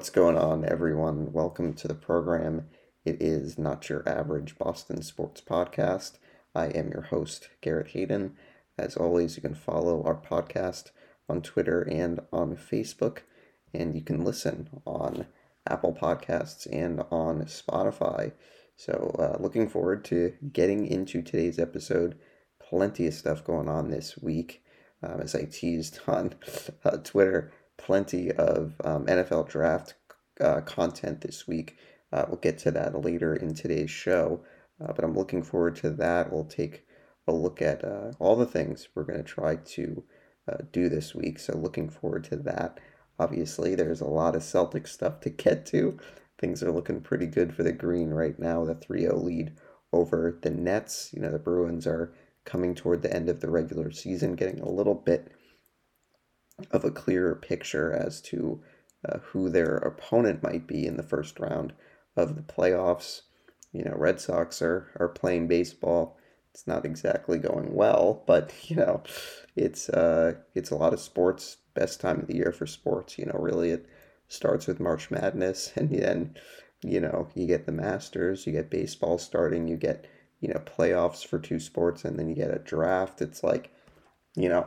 What's going on, everyone? Welcome to the program. It is not your average Boston sports podcast. I am your host, Garrett Hayden. As always, you can follow our podcast on Twitter and on Facebook, and you can listen on Apple Podcasts and on Spotify. So, uh, looking forward to getting into today's episode. Plenty of stuff going on this week. Um, as I teased on uh, Twitter, plenty of um, NFL draft uh, content this week. Uh, we'll get to that later in today's show, uh, but I'm looking forward to that. We'll take a look at uh, all the things we're going to try to uh, do this week. So, looking forward to that. Obviously, there's a lot of Celtic stuff to get to. Things are looking pretty good for the Green right now, the 3 0 lead over the Nets. You know, the Bruins are coming toward the end of the regular season, getting a little bit of a clearer picture as to uh, who their opponent might be in the first round of the playoffs. You know, Red Sox are, are playing baseball. It's not exactly going well, but you know, it's uh, it's a lot of sports. Best time of the year for sports. You know, really, it starts with March Madness, and then you know you get the Masters, you get baseball starting, you get you know playoffs for two sports, and then you get a draft. It's like you know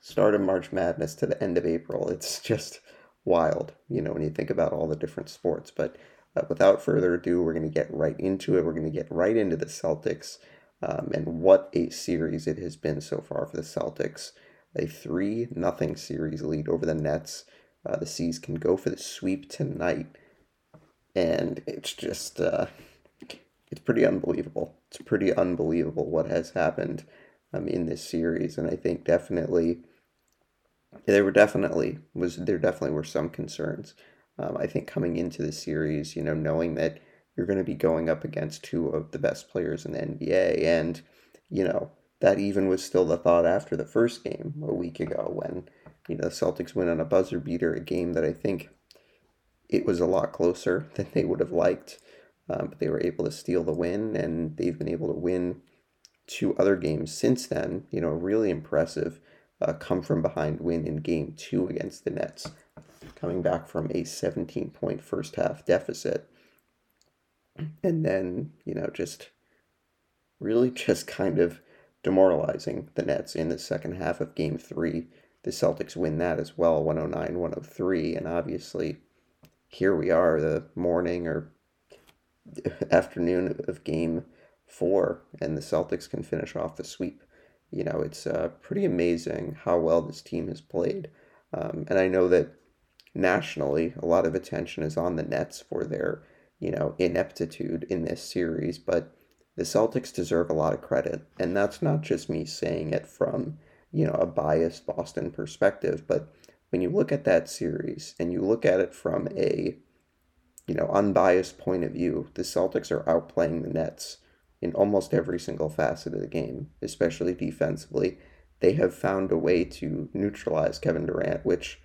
start of March Madness to the end of April. It's just wild, you know, when you think about all the different sports. But uh, without further ado, we're going to get right into it. We're going to get right into the Celtics um, and what a series it has been so far for the Celtics. A 3 nothing series lead over the Nets. Uh, the C's can go for the sweep tonight. And it's just, uh, it's pretty unbelievable. It's pretty unbelievable what has happened um, in this series. And I think definitely there were definitely was there definitely were some concerns. Um, I think coming into the series, you know, knowing that you're going to be going up against two of the best players in the NBA, and you know that even was still the thought after the first game a week ago when you know the Celtics went on a buzzer beater, a game that I think it was a lot closer than they would have liked, um, but they were able to steal the win, and they've been able to win two other games since then. You know, really impressive uh, come from behind win in game two against the Nets, coming back from a 17 point first half deficit. And then, you know, just really just kind of demoralizing the Nets in the second half of game three. The Celtics win that as well, 109 103. And obviously, here we are, the morning or afternoon of game four, and the Celtics can finish off the sweep you know, it's uh, pretty amazing how well this team has played. Um, and I know that nationally, a lot of attention is on the Nets for their, you know, ineptitude in this series, but the Celtics deserve a lot of credit. And that's not just me saying it from, you know, a biased Boston perspective, but when you look at that series and you look at it from a, you know, unbiased point of view, the Celtics are outplaying the Nets in almost every single facet of the game, especially defensively. They have found a way to neutralize Kevin Durant, which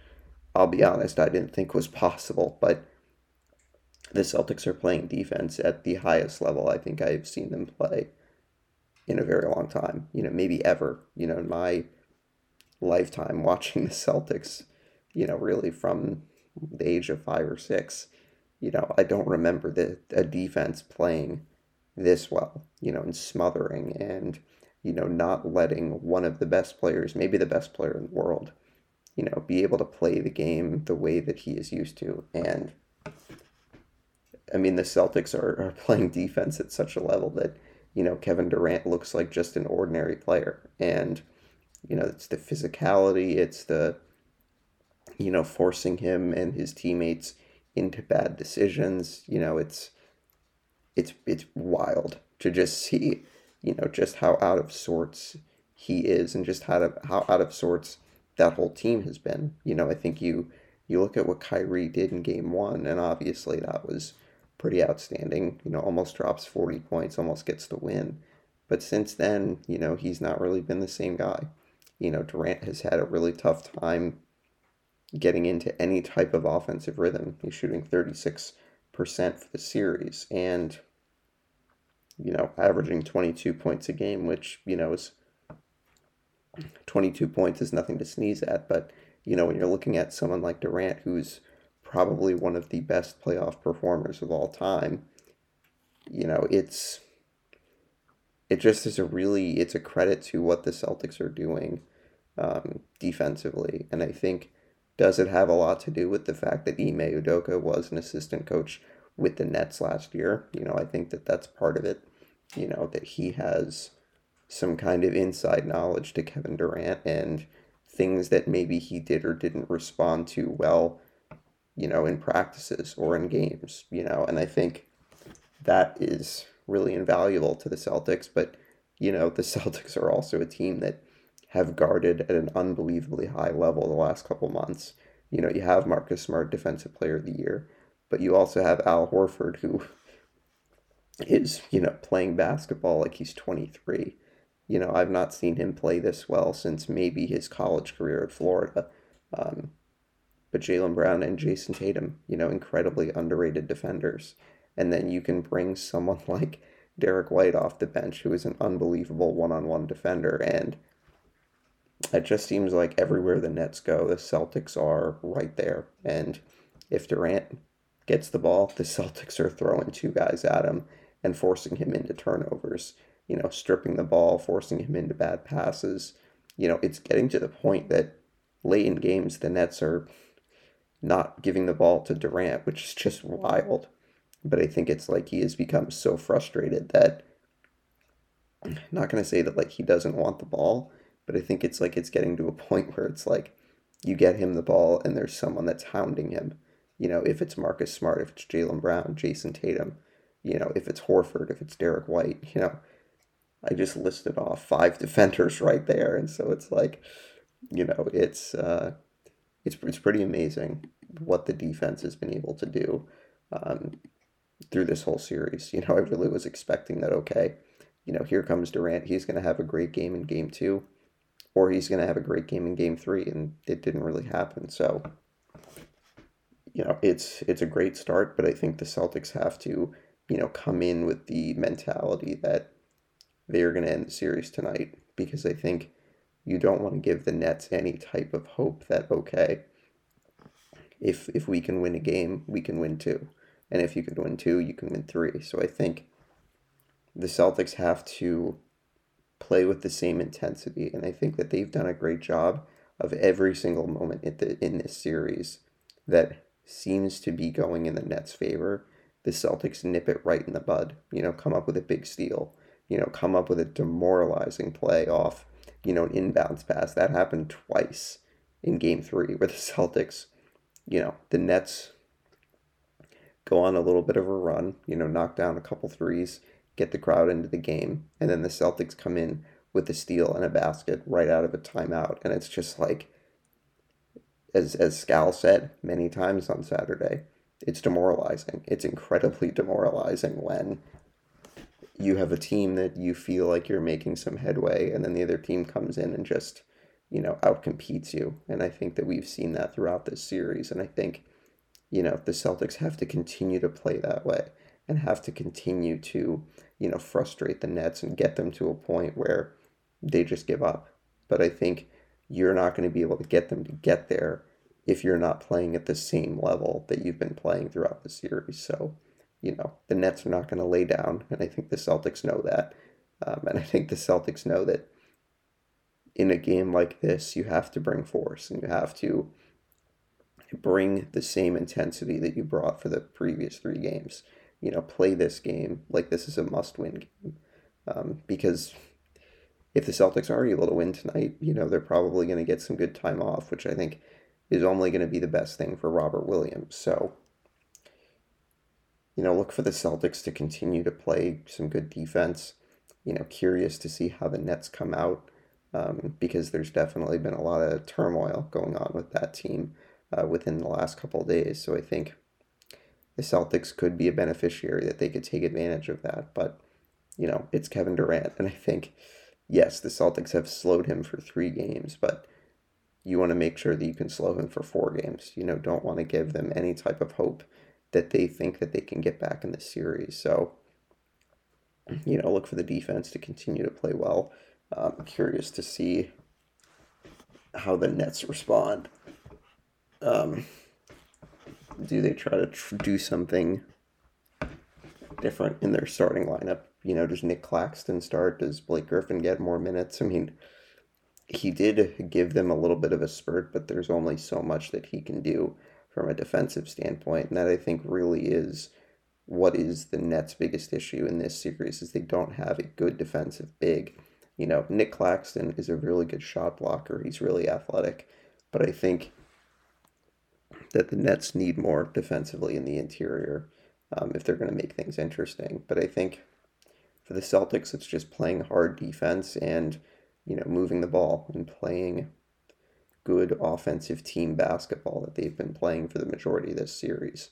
I'll be honest, I didn't think was possible, but the Celtics are playing defense at the highest level I think I've seen them play in a very long time. You know, maybe ever. You know, in my lifetime watching the Celtics, you know, really from the age of five or six, you know, I don't remember the a defense playing this well, you know, and smothering and, you know, not letting one of the best players, maybe the best player in the world, you know, be able to play the game the way that he is used to. And I mean, the Celtics are, are playing defense at such a level that, you know, Kevin Durant looks like just an ordinary player. And, you know, it's the physicality, it's the, you know, forcing him and his teammates into bad decisions. You know, it's it's it's wild to just see, you know, just how out of sorts he is and just how to, how out of sorts that whole team has been. You know, I think you you look at what Kyrie did in game 1 and obviously that was pretty outstanding. You know, almost drops 40 points, almost gets the win. But since then, you know, he's not really been the same guy. You know, Durant has had a really tough time getting into any type of offensive rhythm. He's shooting 36% for the series. And you know, averaging 22 points a game, which, you know, is 22 points is nothing to sneeze at. But, you know, when you're looking at someone like Durant, who's probably one of the best playoff performers of all time. You know, it's it just is a really it's a credit to what the Celtics are doing um, defensively, and I think does it have a lot to do with the fact that Ime Udoka was an assistant coach with the Nets last year? You know, I think that that's part of it. You know that he has some kind of inside knowledge to Kevin Durant and things that maybe he did or didn't respond to well, you know, in practices or in games, you know, and I think that is really invaluable to the Celtics, but you know, the Celtics are also a team that have guarded at an unbelievably high level the last couple months. You know, you have Marcus Smart, Defensive Player of the Year, but you also have Al Horford, who is, you know, playing basketball like he's 23. You know, I've not seen him play this well since maybe his college career at Florida. Um, but Jaylen Brown and Jayson Tatum, you know, incredibly underrated defenders. And then you can bring someone like Derrick White off the bench, who is an unbelievable one on one defender. And it just seems like everywhere the Nets go, the Celtics are right there. And if Durant gets the ball, the Celtics are throwing two guys at him and forcing him into turnovers you know, stripping the ball, forcing him into bad passes. You know, it's getting to the point that late in games, the Nets are not giving the ball to Durant, which is just wild. But I think it's like he has become so frustrated that I'm not going to say that like he doesn't want the ball, but I think it's like it's getting to a point where it's like you get him the ball and there's someone that's hounding him. You know, if it's Marcus Smart, if it's Jaylen Brown, Jayson Tatum, you know, if it's Horford, if it's Derrick White, you know, I just listed off five defenders right there, and so it's like, you know, it's uh, it's it's pretty amazing what the defense has been able to do um, through this whole series. You know, I really was expecting that. Okay, you know, here comes Durant. He's going to have a great game in Game Two, or he's going to have a great game in Game Three, and it didn't really happen. So, you know, it's it's a great start, but I think the Celtics have to, you know, come in with the mentality that they are going to end the series tonight because I think you don't want to give the Nets any type of hope that okay, if if we can win a game, we can win two, and if you can win two, you can win three. So I think the Celtics have to play with the same intensity, and I think that they've done a great job of every single moment in the in this series that seems to be going in the Nets' favor. The Celtics nip it right in the bud. You know, come up with a big steal you know, come up with a demoralizing play off, you know, an inbounds pass. That happened twice in game three where the Celtics, you know, the Nets go on a little bit of a run, you know, knock down a couple threes, get the crowd into the game, and then the Celtics come in with a steal and a basket right out of a timeout. And it's just like, as, as Scal said many times on Saturday, it's demoralizing. It's incredibly demoralizing when you have a team that you feel like you're making some headway, and then the other team comes in and just, you know, outcompetes you. And I think that we've seen that throughout this series. And I think, you know, the Celtics have to continue to play that way and have to continue to, you know, frustrate the Nets and get them to a point where they just give up. But I think you're not going to be able to get them to get there if you're not playing at the same level that you've been playing throughout the series. So, you know, the Nets are not going to lay down, and I think the Celtics know that. Um, and I think the Celtics know that in a game like this, you have to bring force and you have to bring the same intensity that you brought for the previous three games. You know, play this game like this is a must win game. Um, because if the Celtics are able to win tonight, you know, they're probably going to get some good time off, which I think is only going to be the best thing for Robert Williams. So, you know, look for the Celtics to continue to play some good defense. You know, curious to see how the Nets come out um, because there's definitely been a lot of turmoil going on with that team uh, within the last couple days. So I think the Celtics could be a beneficiary that they could take advantage of that. But, you know, it's Kevin Durant. And I think, yes, the Celtics have slowed him for three games, but you want to make sure that you can slow him for four games. You know, don't want to give them any type of hope that they think that they can get back in the series. So, you know, look for the defense to continue to play well. I'm curious to see how the Nets respond. Um, do they try to tr- do something different in their starting lineup? You know, does Nick Claxton start? Does Blake Griffin get more minutes? I mean, he did give them a little bit of a spurt, but there's only so much that he can do from a defensive standpoint, and that I think really is what is the Nets' biggest issue in this series is they don't have a good defensive big. You know, Nick Claxton is a really good shot blocker. He's really athletic, but I think that the Nets need more defensively in the interior um, if they're going to make things interesting. But I think for the Celtics, it's just playing hard defense and you know moving the ball and playing good offensive team basketball that they've been playing for the majority of this series.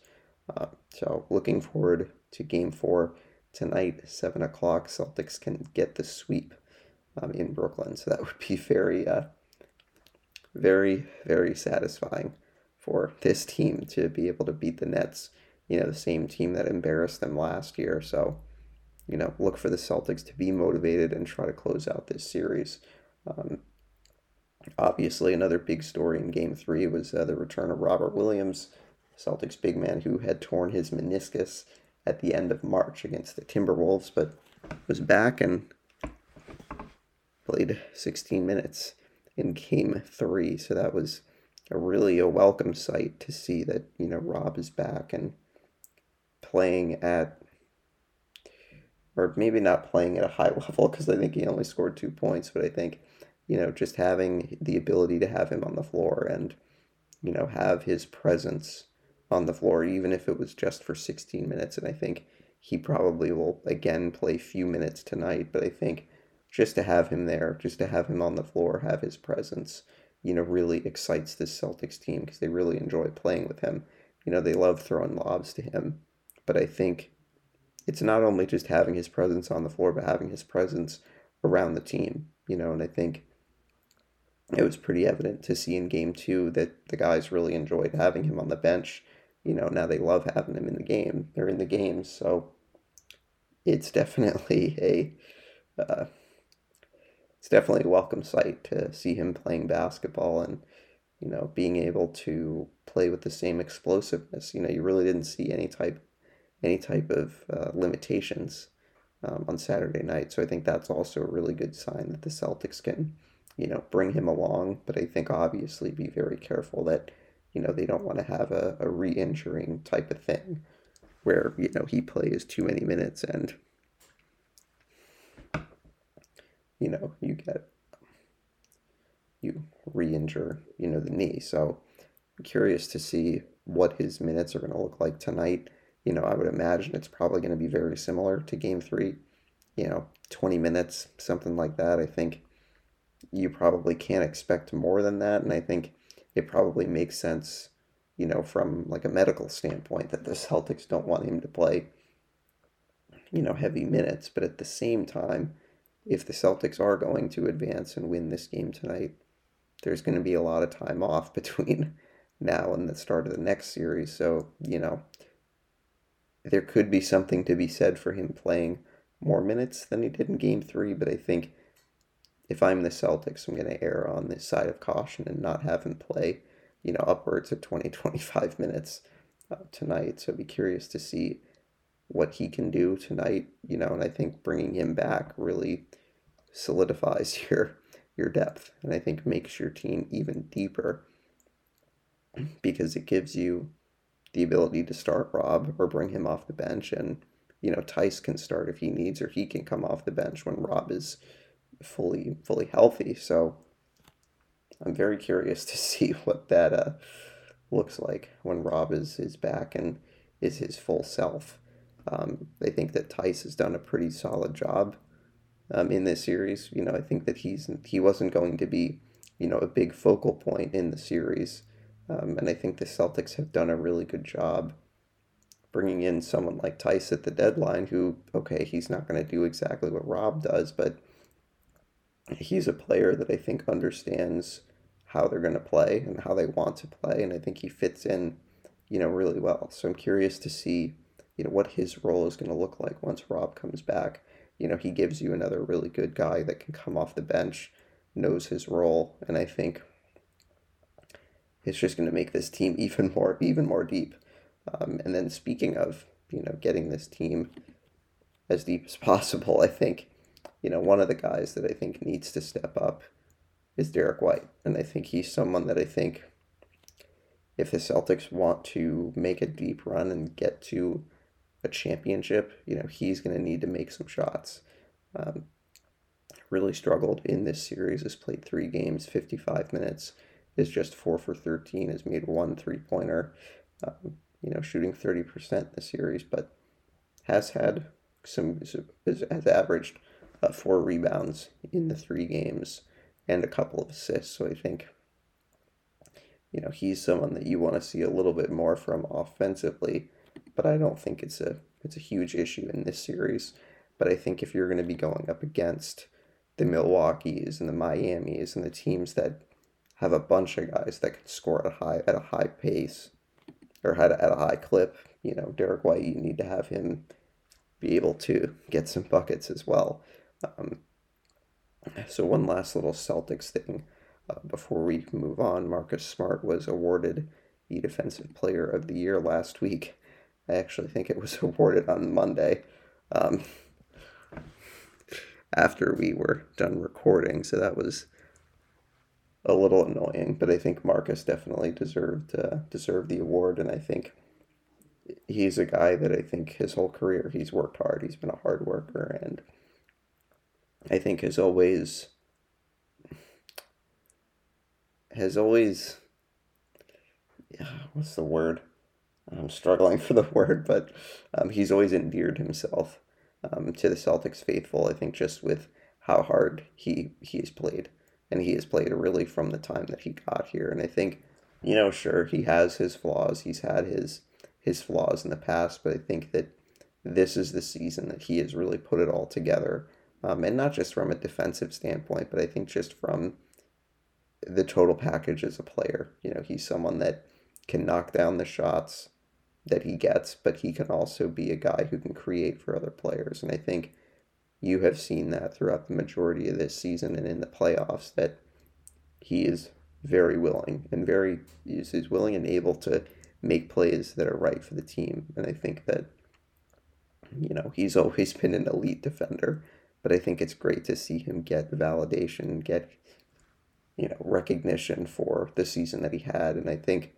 Uh, so looking forward to Game Four tonight, seven o'clock. Celtics can get the sweep um, in Brooklyn, so that would be very, uh, very, very satisfying for this team to be able to beat the Nets. You know, the same team that embarrassed them last year. So, you know, look for the Celtics to be motivated and try to close out this series. Um, obviously, another big story in Game Three was uh, the return of Robert Williams, Celtics big man who had torn his meniscus at the end of March against the Timberwolves, but was back and played 16 minutes in Game Three. So that was a really a welcome sight to see that you know Rob is back and playing at or maybe not playing at a high level because I think he only scored two points, but I think you know just having the ability to have him on the floor and you know have his presence on the floor even if it was just for 16 minutes and I think he probably will again play a few minutes tonight, but I think just to have him there, just to have him on the floor, have his presence you know, really excites this Celtics team because they really enjoy playing with him. You know, they love throwing lobs to him. But I think it's not only just having his presence on the floor, but having his presence around the team, you know, and I think it was pretty evident to see in game two that the guys really enjoyed having him on the bench. You know, now they love having him in the game. They're in the games, so it's definitely a uh, it's definitely a welcome sight to see him playing basketball and you know being able to play with the same explosiveness. You know, you really didn't see any type any type of uh, limitations um, on Saturday night. So I think that's also a really good sign that the Celtics can you know bring him along. But I think obviously be very careful that you know they don't want to have a, a re-injuring type of thing where you know he plays too many minutes and you know, you get you re-injure, you know, the knee. So I'm curious to see what his minutes are going to look like tonight. You know, I would imagine it's probably going to be very similar to game three. You know, 20 minutes, something like that. I think you probably can't expect more than that. And I think it probably makes sense, you know, from like a medical standpoint that the Celtics don't want him to play, you know, heavy minutes. But at the same time, if the Celtics are going to advance and win this game tonight, there's going to be a lot of time off between now and the start of the next series. So, you know, there could be something to be said for him playing more minutes than he did in game three, but I think if I'm the Celtics, I'm going to err on this side of caution and not have him play, you know, upwards of 20, 25 minutes uh, tonight. So I'd be curious to see what he can do tonight, you know, and I think bringing him back really solidifies your your depth and I think makes your team even deeper because it gives you the ability to start Rob or bring him off the bench and you know Theis can start if he needs or he can come off the bench when Rob is fully fully healthy. So I'm very curious to see what that uh, looks like when Rob is is back and is his full self. Um, I think that Theis has done a pretty solid job um, in this series. You know, I think that he's he wasn't going to be, you know, a big focal point in the series, um, and I think the Celtics have done a really good job bringing in someone like Theis at the deadline, who okay, he's not going to do exactly what Rob does, but he's a player that I think understands how they're going to play and how they want to play, and I think he fits in, you know, really well. So I'm curious to see you know what his role is going to look like once Rob comes back. You know, he gives you another really good guy that can come off the bench, knows his role, and I think it's just going to make this team even more even more deep Um, and then speaking of, you know, getting this team as deep as possible, I think, you know, one of the guys that I think needs to step up is Derrick White. And I think he's someone that I think if the Celtics want to make a deep run and get to a championship, you know, he's going to need to make some shots. Um, really struggled in this series, has played three games, 55 minutes, is just four for 13, has made one three pointer, um, you know, shooting 30% this series, but has had some, has averaged uh, four rebounds in the three games and a couple of assists. So I think, you know, he's someone that you want to see a little bit more from offensively, but I don't think it's a it's a huge issue in this series. But I think if you're going to be going up against the Milwaukee's and the Miami's and the teams that have a bunch of guys that can score at a high at a high pace or at a, at a high clip, you know, Derrick White, you need to have him be able to get some buckets as well. Um, so one last little Celtics thing uh, before we move on. Marcus Smart was awarded the Defensive Player of the Year last week. I actually think it was awarded on Monday um, after we were done recording, so that was a little annoying. But I think Marcus definitely deserved uh, deserved the award, and I think he's a guy that I think his whole career he's worked hard. He's been a hard worker, and I think has always has always yeah, what's the word? I'm struggling for the word, but um, he's always endeared himself um, to the Celtics faithful. I think just with how hard he he has played, and he has played really from the time that he got here. And I think, you know, sure he has his flaws. He's had his his flaws in the past, but I think that this is the season that he has really put it all together um, and not just from a defensive standpoint, but I think just from the total package as a player. You know, he's someone that can knock down the shots that he gets, but he can also be a guy who can create for other players. And I think you have seen that throughout the majority of this season and in the playoffs that he is very willing and very is, willing and able to make plays that are right for the team. And I think that you know he's always been an elite defender but I think it's great to see him get validation, get you know recognition for the season that he had, and I think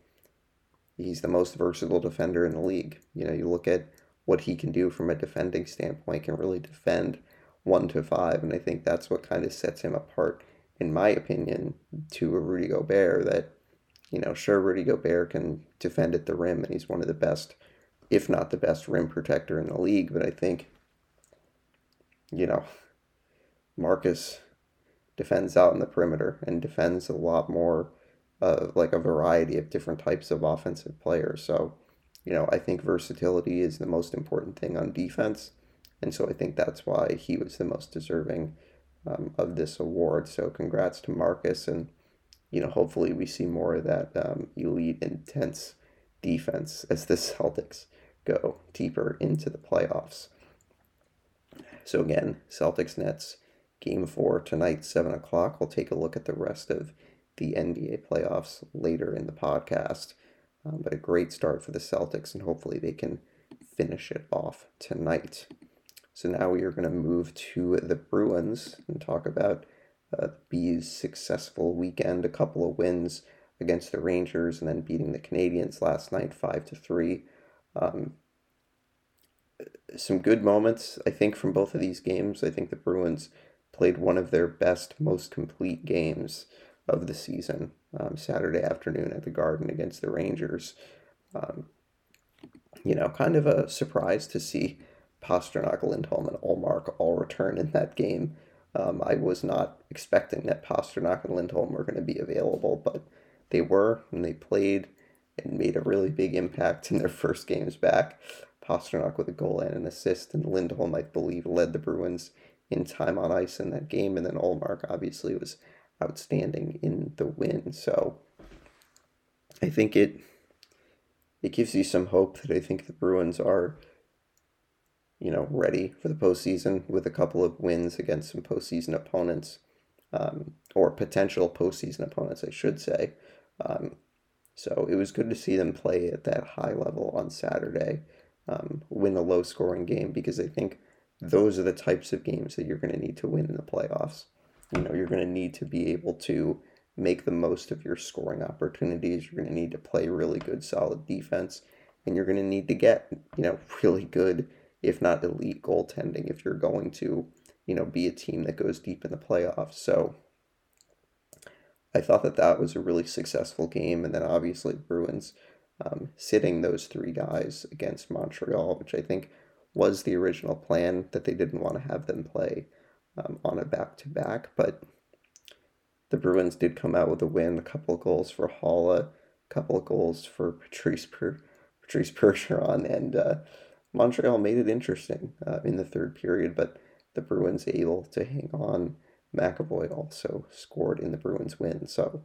he's the most versatile defender in the league. You know, you look at what he can do from a defending standpoint, can really defend one to five, and I think that's what kind of sets him apart, in my opinion, to a Rudy Gobert. That you know, sure, Rudy Gobert can defend at the rim, and he's one of the best, if not the best, rim protector in the league. But I think you know, Marcus defends out in the perimeter and defends a lot more, uh, like a variety of different types of offensive players. So, you know, I think versatility is the most important thing on defense. And so I think that's why he was the most deserving um, of this award. So congrats to Marcus. And, you know, hopefully we see more of that um, elite, intense defense as the Celtics go deeper into the playoffs. So again, Celtics Nets game four tonight, seven o'clock. We'll take a look at the rest of the NBA playoffs later in the podcast. Um, but a great start for the Celtics, and hopefully they can finish it off tonight. So now we are going to move to the Bruins and talk about uh, the Bees' successful weekend, a couple of wins against the Rangers, and then beating the Canadiens last night, five to three. Um, some good moments, I think, from both of these games. I think the Bruins played one of their best, most complete games of the season um, Saturday afternoon at the Garden against the Rangers. Um, you know, kind of a surprise to see Pastrnak, Lindholm, and Ullmark all return in that game. Um, I was not expecting that Pastrnak and Lindholm were going to be available, but they were, and they played and made a really big impact in their first games back. Pastrnak with a goal and an assist, and Lindholm, I believe, led the Bruins in time on ice in that game, and then Ullmark obviously was outstanding in the win. So I think it it gives you some hope that I think the Bruins are, you know, ready for the postseason with a couple of wins against some postseason opponents, um, or potential postseason opponents, I should say. Um, So it was good to see them play at that high level on Saturday, um, win a low scoring game because I think those are the types of games that you're going to need to win in the playoffs. You know, you're going to need to be able to make the most of your scoring opportunities. You're going to need to play really good, solid defense, and you're going to need to get, you know, really good, if not elite goaltending if you're going to, you know, be a team that goes deep in the playoffs. So I thought that that was a really successful game. And then obviously Bruins um, sitting those three guys against Montreal, which I think was the original plan that they didn't want to have them play um, on a back to back. But the Bruins did come out with a win, a couple of goals for Haula, a couple of goals for Patrice per- Patrice Bergeron, and uh, Montreal made it interesting uh, in the third period, but the Bruins able to hang on. McAvoy also scored in the Bruins win, so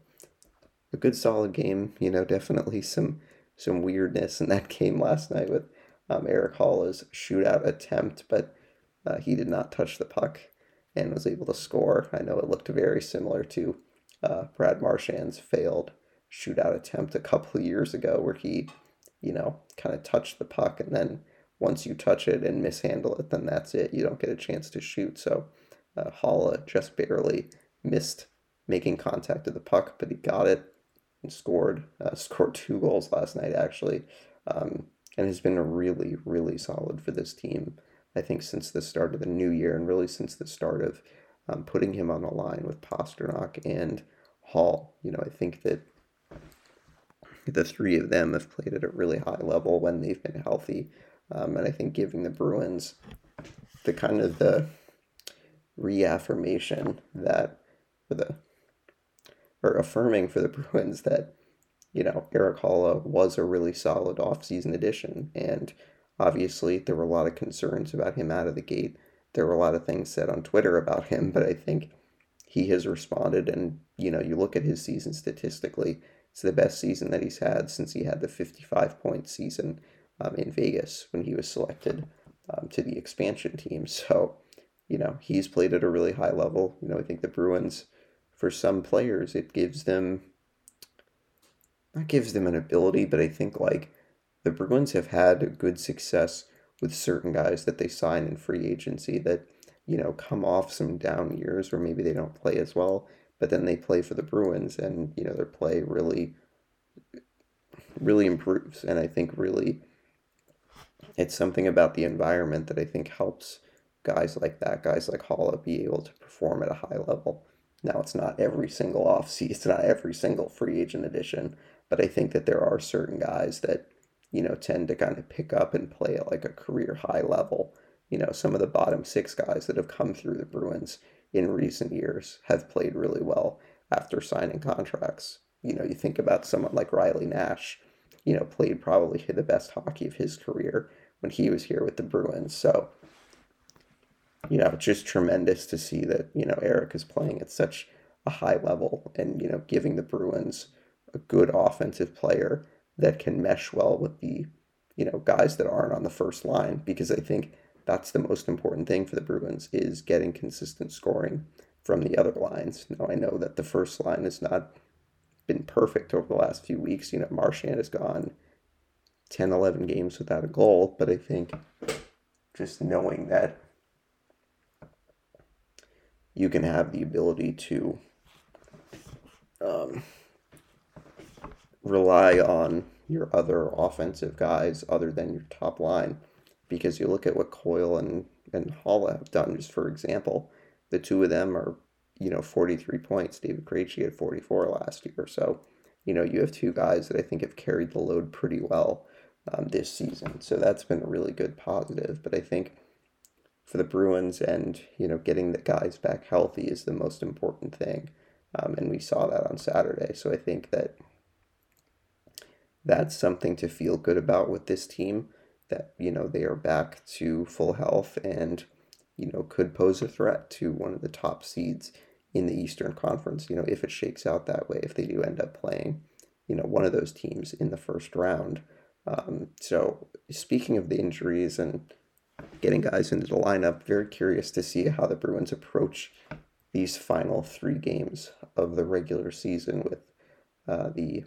a good solid game. You know, definitely some some weirdness in that game last night with um, Erik Haula's shootout attempt, but uh, he did not touch the puck and was able to score. I know it looked very similar to uh, Brad Marchand's failed shootout attempt a couple of years ago, where he, you know, kind of touched the puck, and then once you touch it and mishandle it, then that's it. You don't get a chance to shoot. So uh, just barely missed making contact with the puck, but he got it and scored. Uh, scored two goals last night, actually, um, and has been really, really solid for this team. I think since the start of the new year, and really since the start of um, putting him on the line with Pastrnak and Hall. You know, I think that the three of them have played at a really high level when they've been healthy, um, and I think giving the Bruins the kind of the reaffirmation that for the or affirming for the Bruins that you know Erik Haula was a really solid offseason addition and Obviously, there were a lot of concerns about him out of the gate. There were a lot of things said on Twitter about him, but I think he has responded. And, you know, you look at his season statistically, it's the best season that he's had since he had the 55 point season um, in Vegas when he was selected um, to the expansion team. So, you know, he's played at a really high level. You know, I think the Bruins, for some players, it gives them, not gives them an ability, but I think like the Bruins have had good success with certain guys that they sign in free agency that, you know, come off some down years where maybe they don't play as well, but then they play for the Bruins and, you know, their play really, really improves. And I think really it's something about the environment that I think helps guys like that, guys like Haula, be able to perform at a high level. Now, it's not every single offseason, it's not every single free agent edition, but I think that there are certain guys that you know, tend to kind of pick up and play at like a career high level. You know, some of the bottom six guys that have come through the Bruins in recent years have played really well after signing contracts. You know, you think about someone like Riley Nash, you know, played probably the best hockey of his career when he was here with the Bruins. So, you know, just tremendous to see that, you know, Erik is playing at such a high level and, you know, giving the Bruins a good offensive player that can mesh well with the you know guys that aren't on the first line because I think that's the most important thing for the Bruins is getting consistent scoring from the other lines. Now I know that the first line has not been perfect over the last few weeks. You know, Marchand has gone 10, 11 games without a goal, but I think just knowing that you can have the ability to um, rely on your other offensive guys other than your top line. Because you look at what Coyle and, and Haula have done, just for example, the two of them are, you know, 43 points. David Krejci had 44 last year. So, you know, you have two guys that I think have carried the load pretty well um, this season. So that's been a really good positive. But I think for the Bruins and, you know, getting the guys back healthy is the most important thing. Um, and we saw that on Saturday. So I think that that's something to feel good about with this team that you know they are back to full health and you know could pose a threat to one of the top seeds in the Eastern Conference you know if it shakes out that way if they do end up playing you know one of those teams in the first round um, so speaking of the injuries and getting guys into the lineup very curious to see how the Bruins approach these final three games of the regular season with uh, the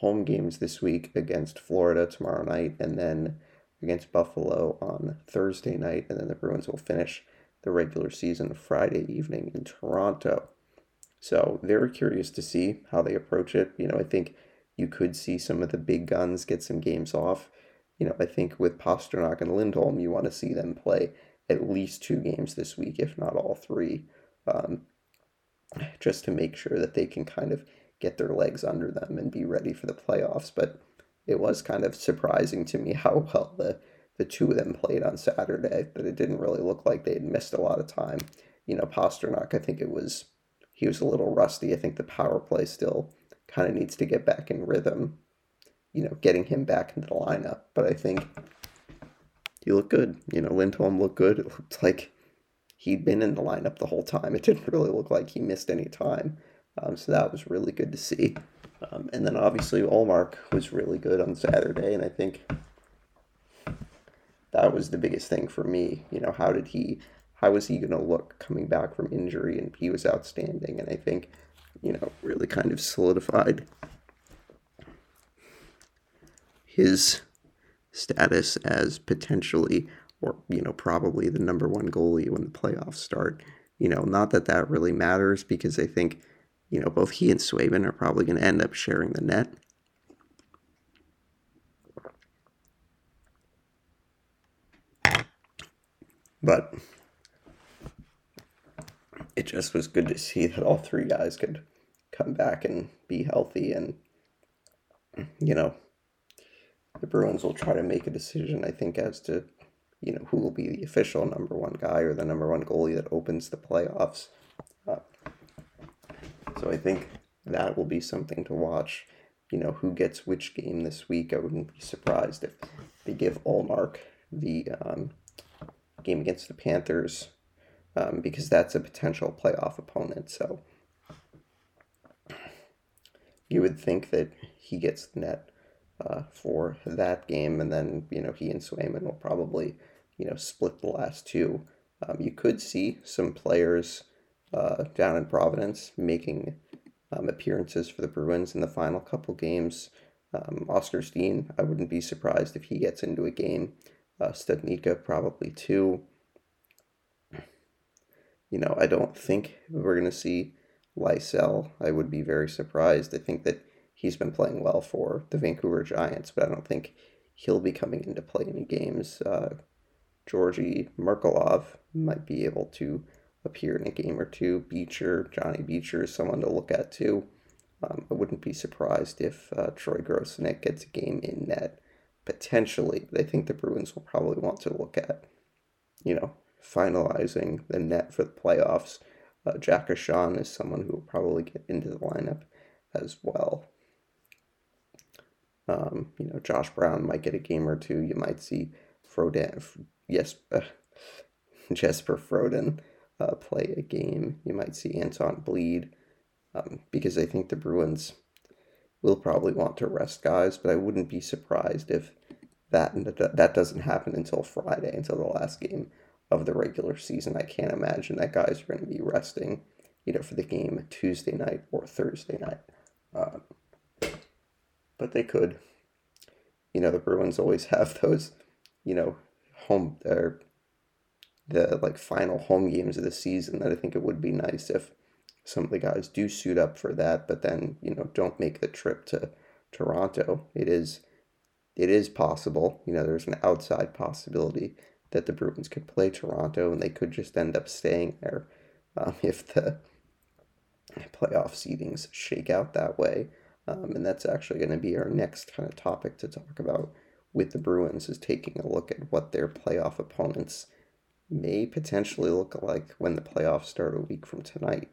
home games this week against Florida tomorrow night and then against Buffalo on Thursday night. And then the Bruins will finish the regular season Friday evening in Toronto. So very curious to see how they approach it. You know, I think you could see some of the big guns get some games off. You know, I think with Pastrnak and Lindholm, you want to see them play at least two games this week, if not all three, um, just to make sure that they can kind of get their legs under them and be ready for the playoffs. But it was kind of surprising to me how well the the two of them played on Saturday. That it didn't really look like they had missed a lot of time. You know, Pastrnak, I think it was he was a little rusty. I think the power play still kind of needs to get back in rhythm. You know, getting him back into the lineup. But I think he looked good. You know, Lindholm looked good. It looked like he'd been in the lineup the whole time. It didn't really look like he missed any time. Um, so that was really good to see. Um, and then obviously Ullmark was really good on Saturday, and I think that was the biggest thing for me. You know, how did he, how was he going to look coming back from injury? And he was outstanding, and I think, you know, really kind of solidified his status as potentially or you know probably the number one goalie when the playoffs start. You know, not that that really matters because I think you know both he and Swayman are probably going to end up sharing the net. But it just was good to see that all three guys could come back and be healthy and you know the Bruins will try to make a decision, I think, as to you know who will be the official number one guy or the number one goalie that opens the playoffs. Uh, so I think that will be something to watch. You know who gets which game this week. I wouldn't be surprised if they give Ullmark the um, game against the Panthers um, because that's a potential playoff opponent. So you would think that he gets the net uh, for that game, and then you know he and Swayman will probably you know split the last two. Um, you could see some players uh, down in Providence making um, appearances for the Bruins in the final couple games. Um, Oskar Steen, I wouldn't be surprised if he gets into a game. Uh, Studnicka probably too. You know, I don't think we're going to see Lysell. I would be very surprised. I think that he's been playing well for the Vancouver Giants, but I don't think he'll be coming into play any games. Uh, Georgi Merkulov might be able to appear in a game or two. Beecher, Johnny Beecher is someone to look at too. Um, I wouldn't be surprised if uh, Troy Grosenick gets a game in net potentially, I think the Bruins will probably want to look at, you know, finalizing the net for the playoffs. Uh, Jack Ahcan is someone who will probably get into the lineup as well. Um, you know, Josh Brown might get a game or two. You might see Froden, yes, uh, Jesper Froden uh, play a game. You might see Anton Blidh um, because I think the Bruins will probably want to rest guys, but I wouldn't be surprised if that that doesn't happen until Friday, until the last game of the regular season. I can't imagine that guys are going to be resting, you know, for the game Tuesday night or Thursday night. Um, but they could. You know, the Bruins always have those, you know, home or the like final home games of the season that I think it would be nice if some of the guys do suit up for that, but then, you know, don't make the trip to Toronto. It is it is possible, you know, there's an outside possibility that the Bruins could play Toronto and they could just end up staying there um, if the playoff seedings shake out that way. Um, and that's actually going to be our next kind of topic to talk about with the Bruins is taking a look at what their playoff opponents may potentially look like when the playoffs start a week from tonight.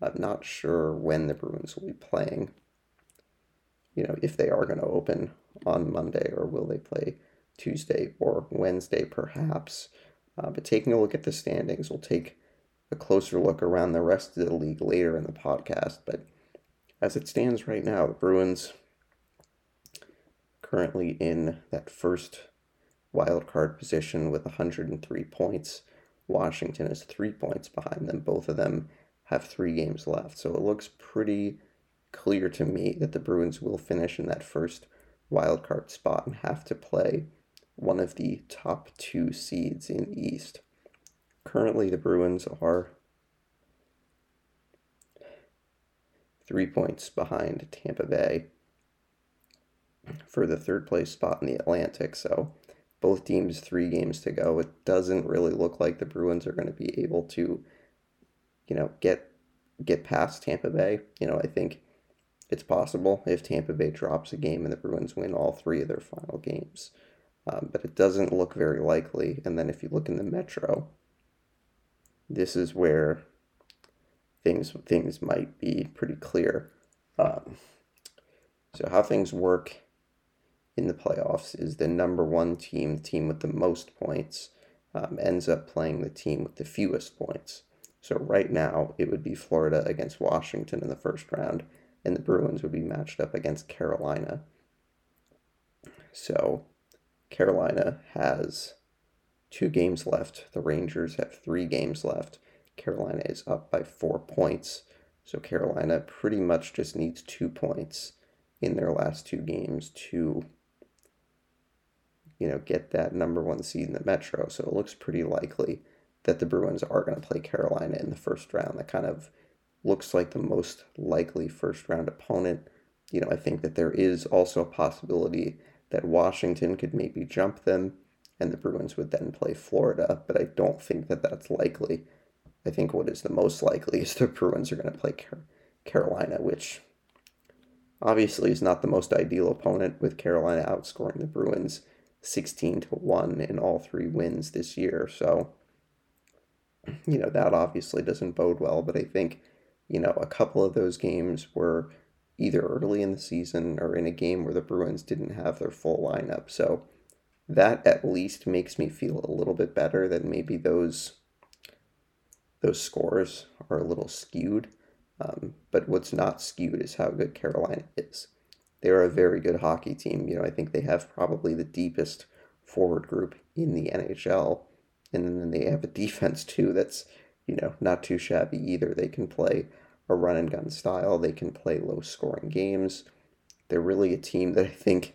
I'm not sure when the Bruins will be playing. You know, if they are going to open on Monday or will they play Tuesday or Wednesday, perhaps. Uh, but taking a look at the standings, we'll take a closer look around the rest of the league later in the podcast. But as it stands right now, the Bruins currently in that first wild card position with 103 points. Washington is three points behind them. Both of them have three games left. So it looks pretty clear to me that the Bruins will finish in that first wild card spot and have to play one of the top two seeds in the East. Currently, the Bruins are three points behind Tampa Bay for the third place spot in the Atlantic. So both teams three games to go. It doesn't really look like the Bruins are going to be able to, you know, get get past Tampa Bay. You know, I think it's possible if Tampa Bay drops a game and the Bruins win all three of their final games. Um, but it doesn't look very likely. And then if you look in the Metro, this is where things things might be pretty clear. Um, so how things work in the playoffs is the number one team, the team with the most points, um, ends up playing the team with the fewest points. So right now it would be Florida against Washington in the first round, and the Bruins would be matched up against Carolina. So Carolina has two games left. The Rangers have three games left. Carolina is up by four points. So Carolina pretty much just needs two points in their last two games to you know, get that number one seed in the Metro. So it looks pretty likely that the Bruins are going to play Carolina in the first round. That kind of looks like the most likely first round opponent. You know, I think that there is also a possibility that Washington could maybe jump them and the Bruins would then play Florida, but I don't think that that's likely. I think what is the most likely is the Bruins are going to play Carolina, which obviously is not the most ideal opponent with Carolina outscoring the Bruins 16 to 1 in all three wins this year. So, you know, that obviously doesn't bode well, but I think, you know, a couple of those games were either early in the season or in a game where the Bruins didn't have their full lineup. So, that at least makes me feel a little bit better that maybe those those scores are a little skewed. Um, but what's not skewed is how good Carolina is they're a very good hockey team. You know, I think they have probably the deepest forward group in the NHL. And then they have a defense too that's, you know, not too shabby either. They can play a run and gun style, they can play low scoring games. They're really a team that I think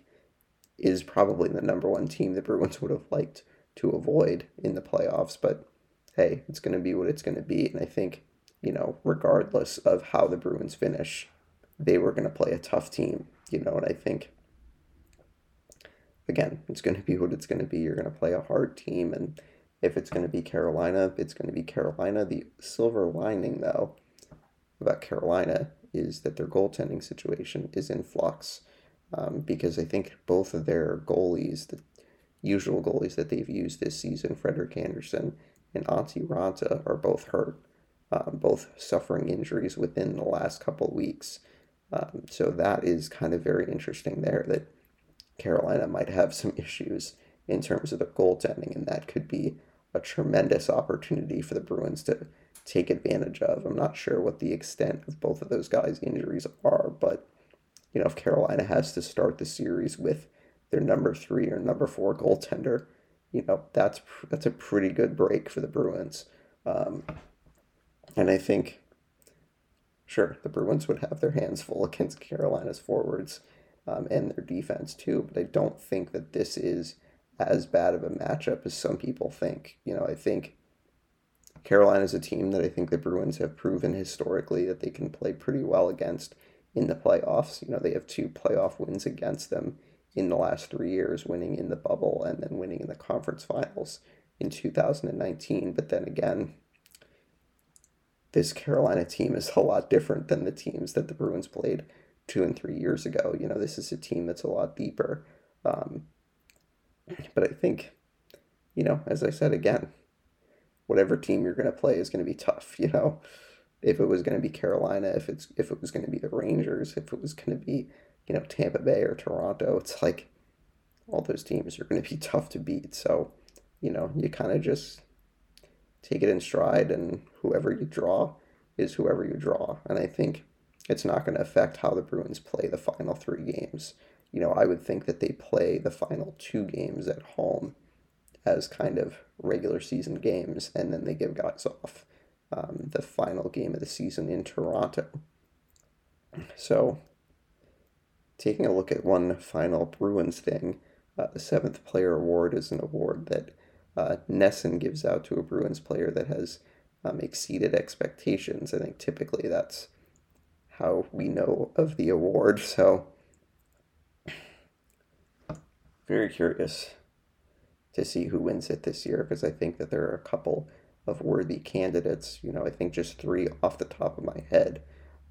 is probably the number one team the Bruins would have liked to avoid in the playoffs. But hey, it's going to be what it's going to be. And I think, you know, regardless of how the Bruins finish, they were going to play a tough team you know, and I think again, it's going to be what it's going to be. You're going to play a hard team, and if it's going to be Carolina, it's going to be Carolina. The silver lining, though, about Carolina is that their goaltending situation is in flux um, because I think both of their goalies, the usual goalies that they've used this season, Frederik Andersen and Antti Raanta, are both hurt, um, both suffering injuries within the last couple weeks. Um, so that is kind of very interesting there that Carolina might have some issues in terms of the goaltending, and that could be a tremendous opportunity for the Bruins to take advantage of. I'm not sure what the extent of both of those guys' injuries are, but you know, if Carolina has to start the series with their number three or number four goaltender, you know, that's that's a pretty good break for the Bruins. Um, and I think sure, the Bruins would have their hands full against Carolina's forwards um, and their defense too. But I don't think that this is as bad of a matchup as some people think. You know, I think Carolina is a team that I think the Bruins have proven historically that they can play pretty well against in the playoffs. You know, they have two playoff wins against them in the last three years, winning in the bubble and then winning in the conference finals in 2019. But then again, this Carolina team is a lot different than the teams that the Bruins played two and three years ago. You know, this is a team that's a lot deeper. Um, but I think, you know, as I said again, whatever team you're going to play is going to be tough. You know, if it was going to be Carolina, if it's if it was going to be the Rangers, if it was going to be you know Tampa Bay or Toronto, it's like all those teams are going to be tough to beat. So, you know, you kind of just take it in stride, and whoever you draw is whoever you draw. And I think it's not going to affect how the Bruins play the final three games. You know, I would think that they play the final two games at home as kind of regular season games, and then they give guys off um, the final game of the season in Toronto. So, taking a look at one final Bruins thing, uh, the seventh player award is an award that uh, NESN gives out to a Bruins player that has um, exceeded expectations. I think typically that's how we know of the award. So, very curious to see who wins it this year because I think that there are a couple of worthy candidates. You know, I think just three off the top of my head.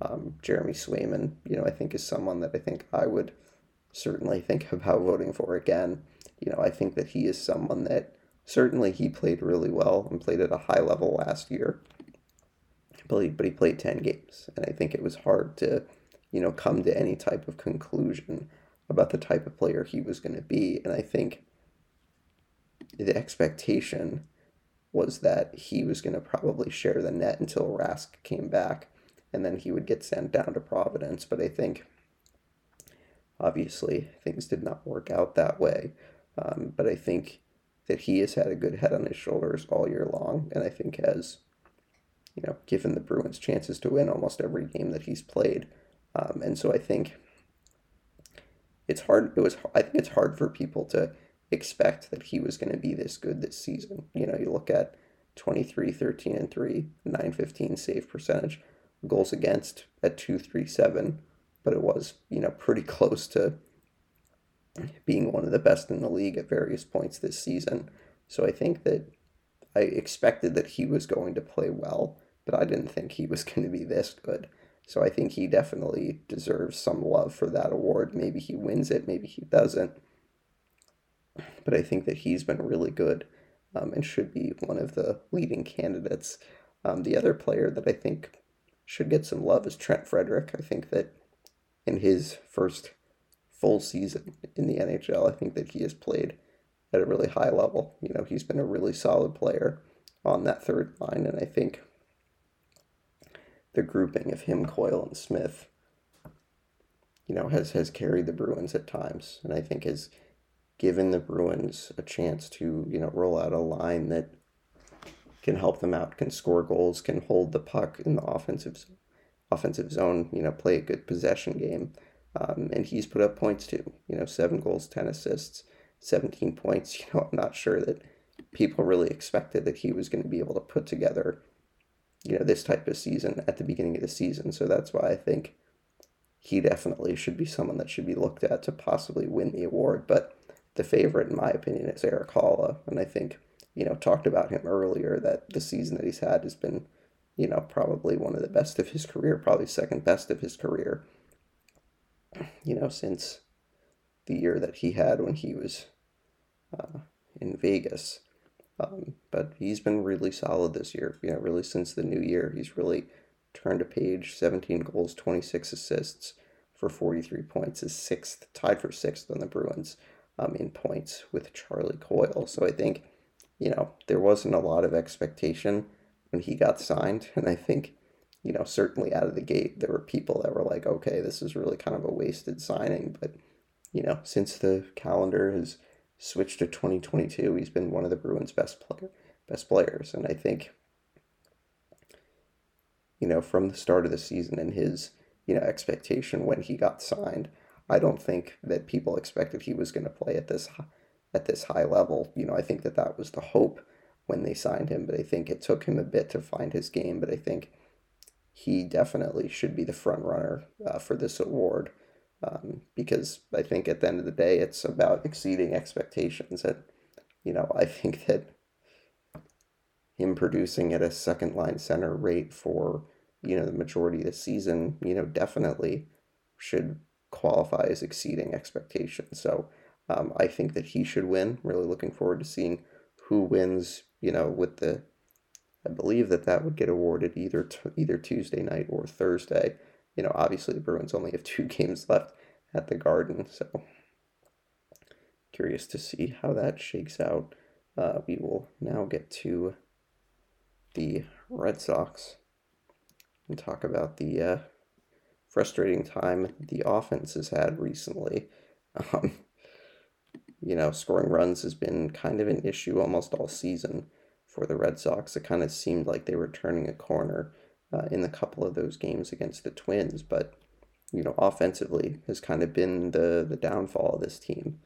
Um, Jeremy Swayman, you know, I think is someone that I think I would certainly think about voting for again. You know, I think that he is someone that certainly he played really well and played at a high level last year. But he, but he played 10 games, and I think it was hard to, you know, come to any type of conclusion about the type of player he was going to be. And I think the expectation was that he was going to probably share the net until Rask came back and then he would get sent down to Providence. But I think obviously things did not work out that way. Um, but I think that he has had a good head on his shoulders all year long, and I think has, you know, given the Bruins chances to win almost every game that he's played. Um, and so I think it's hard. It was. I think it's hard for people to expect that he was going to be this good this season. You know, you look at 23, 13, and 3, 915 save percentage, goals against at 237, but it was, you know, pretty close to being one of the best in the league at various points this season. So I think that I expected that he was going to play well, but I didn't think he was going to be this good. So I think he definitely deserves some love for that award. Maybe he wins it, maybe he doesn't but I think that he's been really good um, and should be one of the leading candidates. Um, the other player that I think should get some love is Trent Frederic. I think that in his first full season in the NHL, I think that he has played at a really high level. You know, he's been a really solid player on that third line, and I think the grouping of him, Coyle, and Smith, you know, has has carried the Bruins at times, and I think has given the Bruins a chance to, you know, roll out a line that can help them out, can score goals, can hold the puck in the offensive offensive zone, you know, play a good possession game. Um, and he's put up points too, you know, seven goals, 10 assists, 17 points. You know, I'm not sure that people really expected that he was going to be able to put together, you know, this type of season at the beginning of the season. So that's why I think he definitely should be someone that should be looked at to possibly win the award. But the favorite, in my opinion, is Erik Haula. And I think, you know, talked about him earlier that the season that he's had has been, you know, probably one of the best of his career, probably second best of his career, you know, since the year that he had when he was uh, in Vegas. Um, but he's been really solid this year, you know, really since the new year. He's really turned a page 17 goals, 26 assists for 43 points, is sixth, tied for sixth on the Bruins um, in points with Charlie Coyle. So I think, you know, there wasn't a lot of expectation when he got signed. And I think, you know, certainly out of the gate, there were people that were like, okay, this is really kind of a wasted signing. But, you know, since the calendar has switched to 2022, he's been one of the Bruins' best player, best players. And I think, you know, from the start of the season and his, you know, expectation when he got signed, I don't think that people expected he was going to play at this at this high level. You know, I think that that was the hope when they signed him, but I think it took him a bit to find his game. But I think he definitely should be the front runner uh, for this award um, because I think at the end of the day, it's about exceeding expectations. And you know, I think that him producing at a second line center rate for you know the majority of the season, you know, definitely should qualify as exceeding expectations. So um, I think that he should win. Really looking forward to seeing who wins. You know, with the, I believe that that would get awarded either t- either Tuesday night or Thursday. You know, obviously the Bruins only have two games left at the Garden, so curious to see how that shakes out. Uh, we will now get to the Red Sox and talk about the uh, frustrating time the offense has had recently. Um, you know, scoring runs has been kind of an issue almost all season for the Red Sox. It kind of seemed like they were turning a corner uh, in a couple of those games against the Twins, but you know, offensively has kind of been the the downfall of this team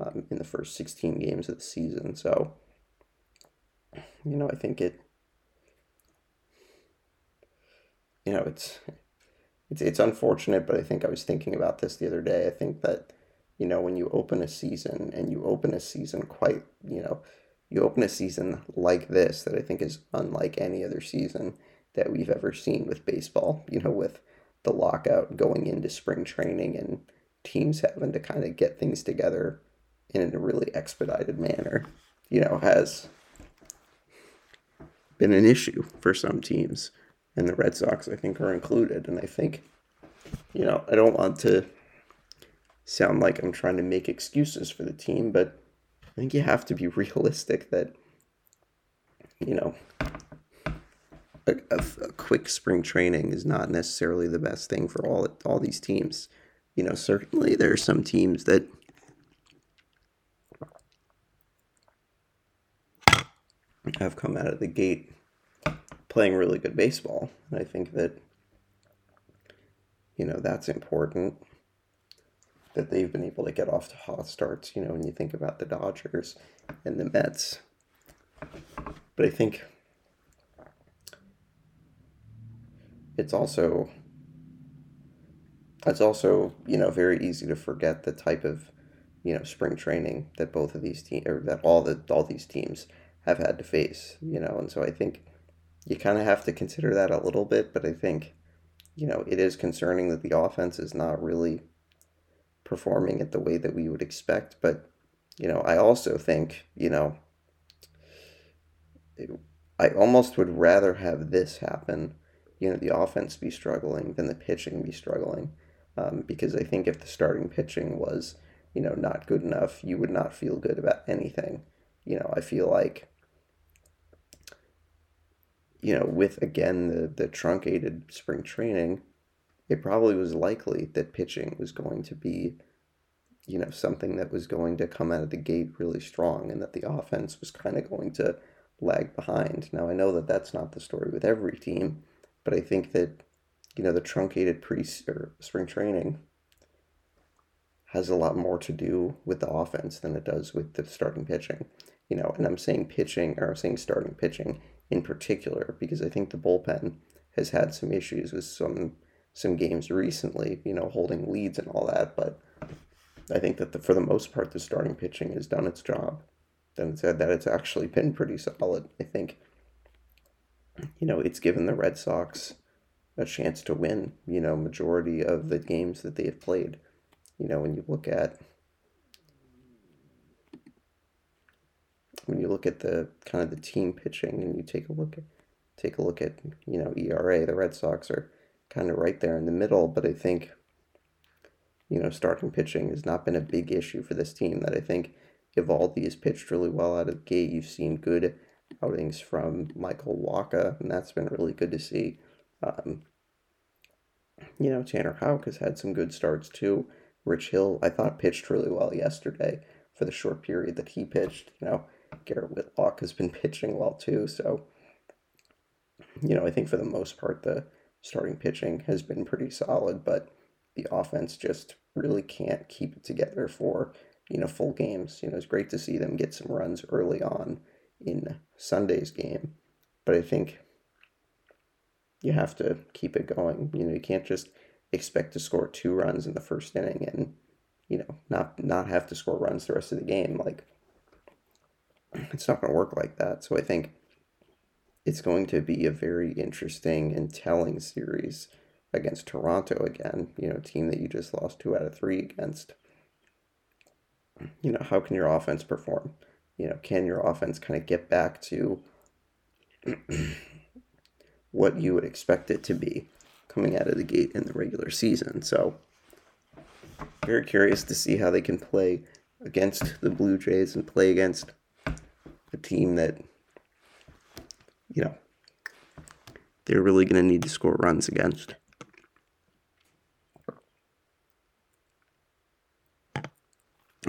um, in the first 16 games of the season. So, you know, I think it, you know, it's it's it's unfortunate, but I think I was thinking about this the other day. I think that you know when you open a season and you open a season quite you know you open a season like this that I think is unlike any other season that we've ever seen with baseball. You know, with the lockout going into spring training and teams having to kind of get things together in a really expedited manner, you know, has been an issue for some teams. And the Red Sox, I think, are included. And I think, you know, I don't want to sound like I'm trying to make excuses for the team, but I think you have to be realistic that, you know, a, a, a, quick spring training is not necessarily the best thing for all all these teams. You know, certainly there are some teams that have come out of the gate playing really good baseball. And I think that you know that's important that they've been able to get off to hot starts. You know, when you think about the Dodgers and the Mets, but I think it's also it's also you know very easy to forget the type of you know spring training that both of these teams or that all the all these teams have had to face you know? And so i think you kind of have to consider that a little bit but i think you know it is concerning that the offense is not really performing it the way that we would expect but you know i also think you know i almost would rather have this happen you know the offense be struggling then the pitching be struggling. Um, because I think if the starting pitching was you know not good enough, you would not feel good about anything. You know, I feel like you know with again the the truncated spring training, it probably was likely that pitching was going to be you know something that was going to come out of the gate really strong and that the offense was kind of going to lag behind. Now I know that that's not the story with every team but I think that you know the truncated pre or spring training has a lot more to do with the offense than it does with the starting pitching. You know, and I'm saying pitching or I'm saying starting pitching in particular because I think the bullpen has had some issues with some some games recently, you know, holding leads and all that, but I think that the, for the most part the starting pitching has done its job. Then said that it's actually been pretty solid. I think you know, it's given the Red Sox a chance to win, you know, majority of the games that they have played. You know, when you look at when you look at the kind of the team pitching and you take a look at take a look at, you know, ERA, the Red Sox are kind of right there in the middle, but I think you know, starting pitching has not been a big issue for this team that I think Eovaldi has pitched really well out of the gate. You've seen good outings from Michael Wacha, and that's been really good to see. Um, you know, Tanner Houck has had some good starts too. Rich Hill, I thought, pitched really well yesterday for the short period that he pitched. You know, Garrett Whitlock has been pitching well too. So, you know, I think for the most part, the starting pitching has been pretty solid, but the offense just really can't keep it together for, you know, full games. You know, it's great to see them get some runs early on in Sunday's game. But I think you have to keep it going. You know, you can't just expect to score two runs in the first inning and you know not not have to score runs the rest of the game. Like it's not going to work like that. So I think it's going to be a very interesting and telling series against Toronto again. You know, team that you just lost two out of three against. You know, how can your offense perform? You know, can your offense kind of get back to what you would expect it to be coming out of the gate in the regular season? So, very curious to see how they can play against the Blue Jays and play against a team that, you know, they're really going to need to score runs against.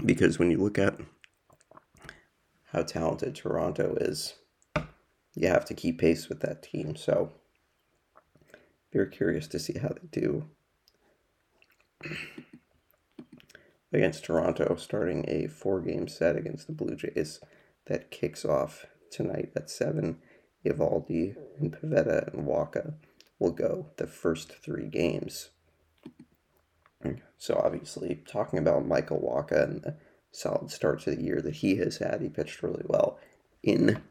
Because when you look at how talented Toronto is, you have to keep pace with that team. So, very curious to see how they do against Toronto, starting a four game set against the Blue Jays that kicks off tonight at 7. Eovaldi and Pivetta and Wacha will go the first three games. So, obviously, talking about Michael Wacha and the solid start to the year that he has had, he pitched really well in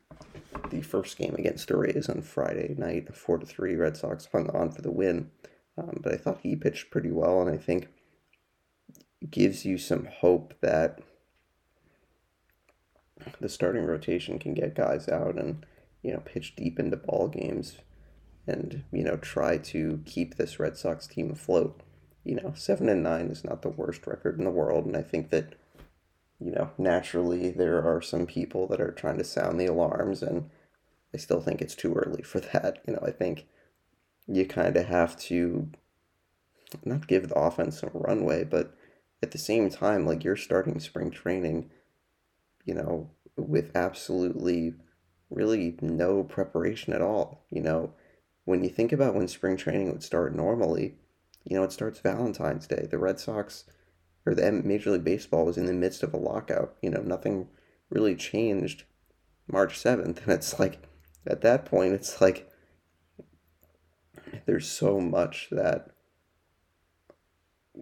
the first game against the Rays on Friday night, 4 to 3. Red Sox hung on for the win. Um, but I thought he pitched pretty well, and I think gives you some hope that the starting rotation can get guys out and you know pitch deep into ball games and you know try to keep this Red Sox team afloat. You know, 7 and 9 is not the worst record in the world and I think that you know, naturally there are some people that are trying to sound the alarms and I still think it's too early for that. You know, I think you kind of have to not give the offense some runway, but at the same time, like you're starting spring training, you know, with absolutely really no preparation at all. You know, when you think about when spring training would start normally, you know, it starts Valentine's Day. The Red Sox or the Major League Baseball was in the midst of a lockout. You know, nothing really changed March 7th. And it's like, at that point, it's like there's so much that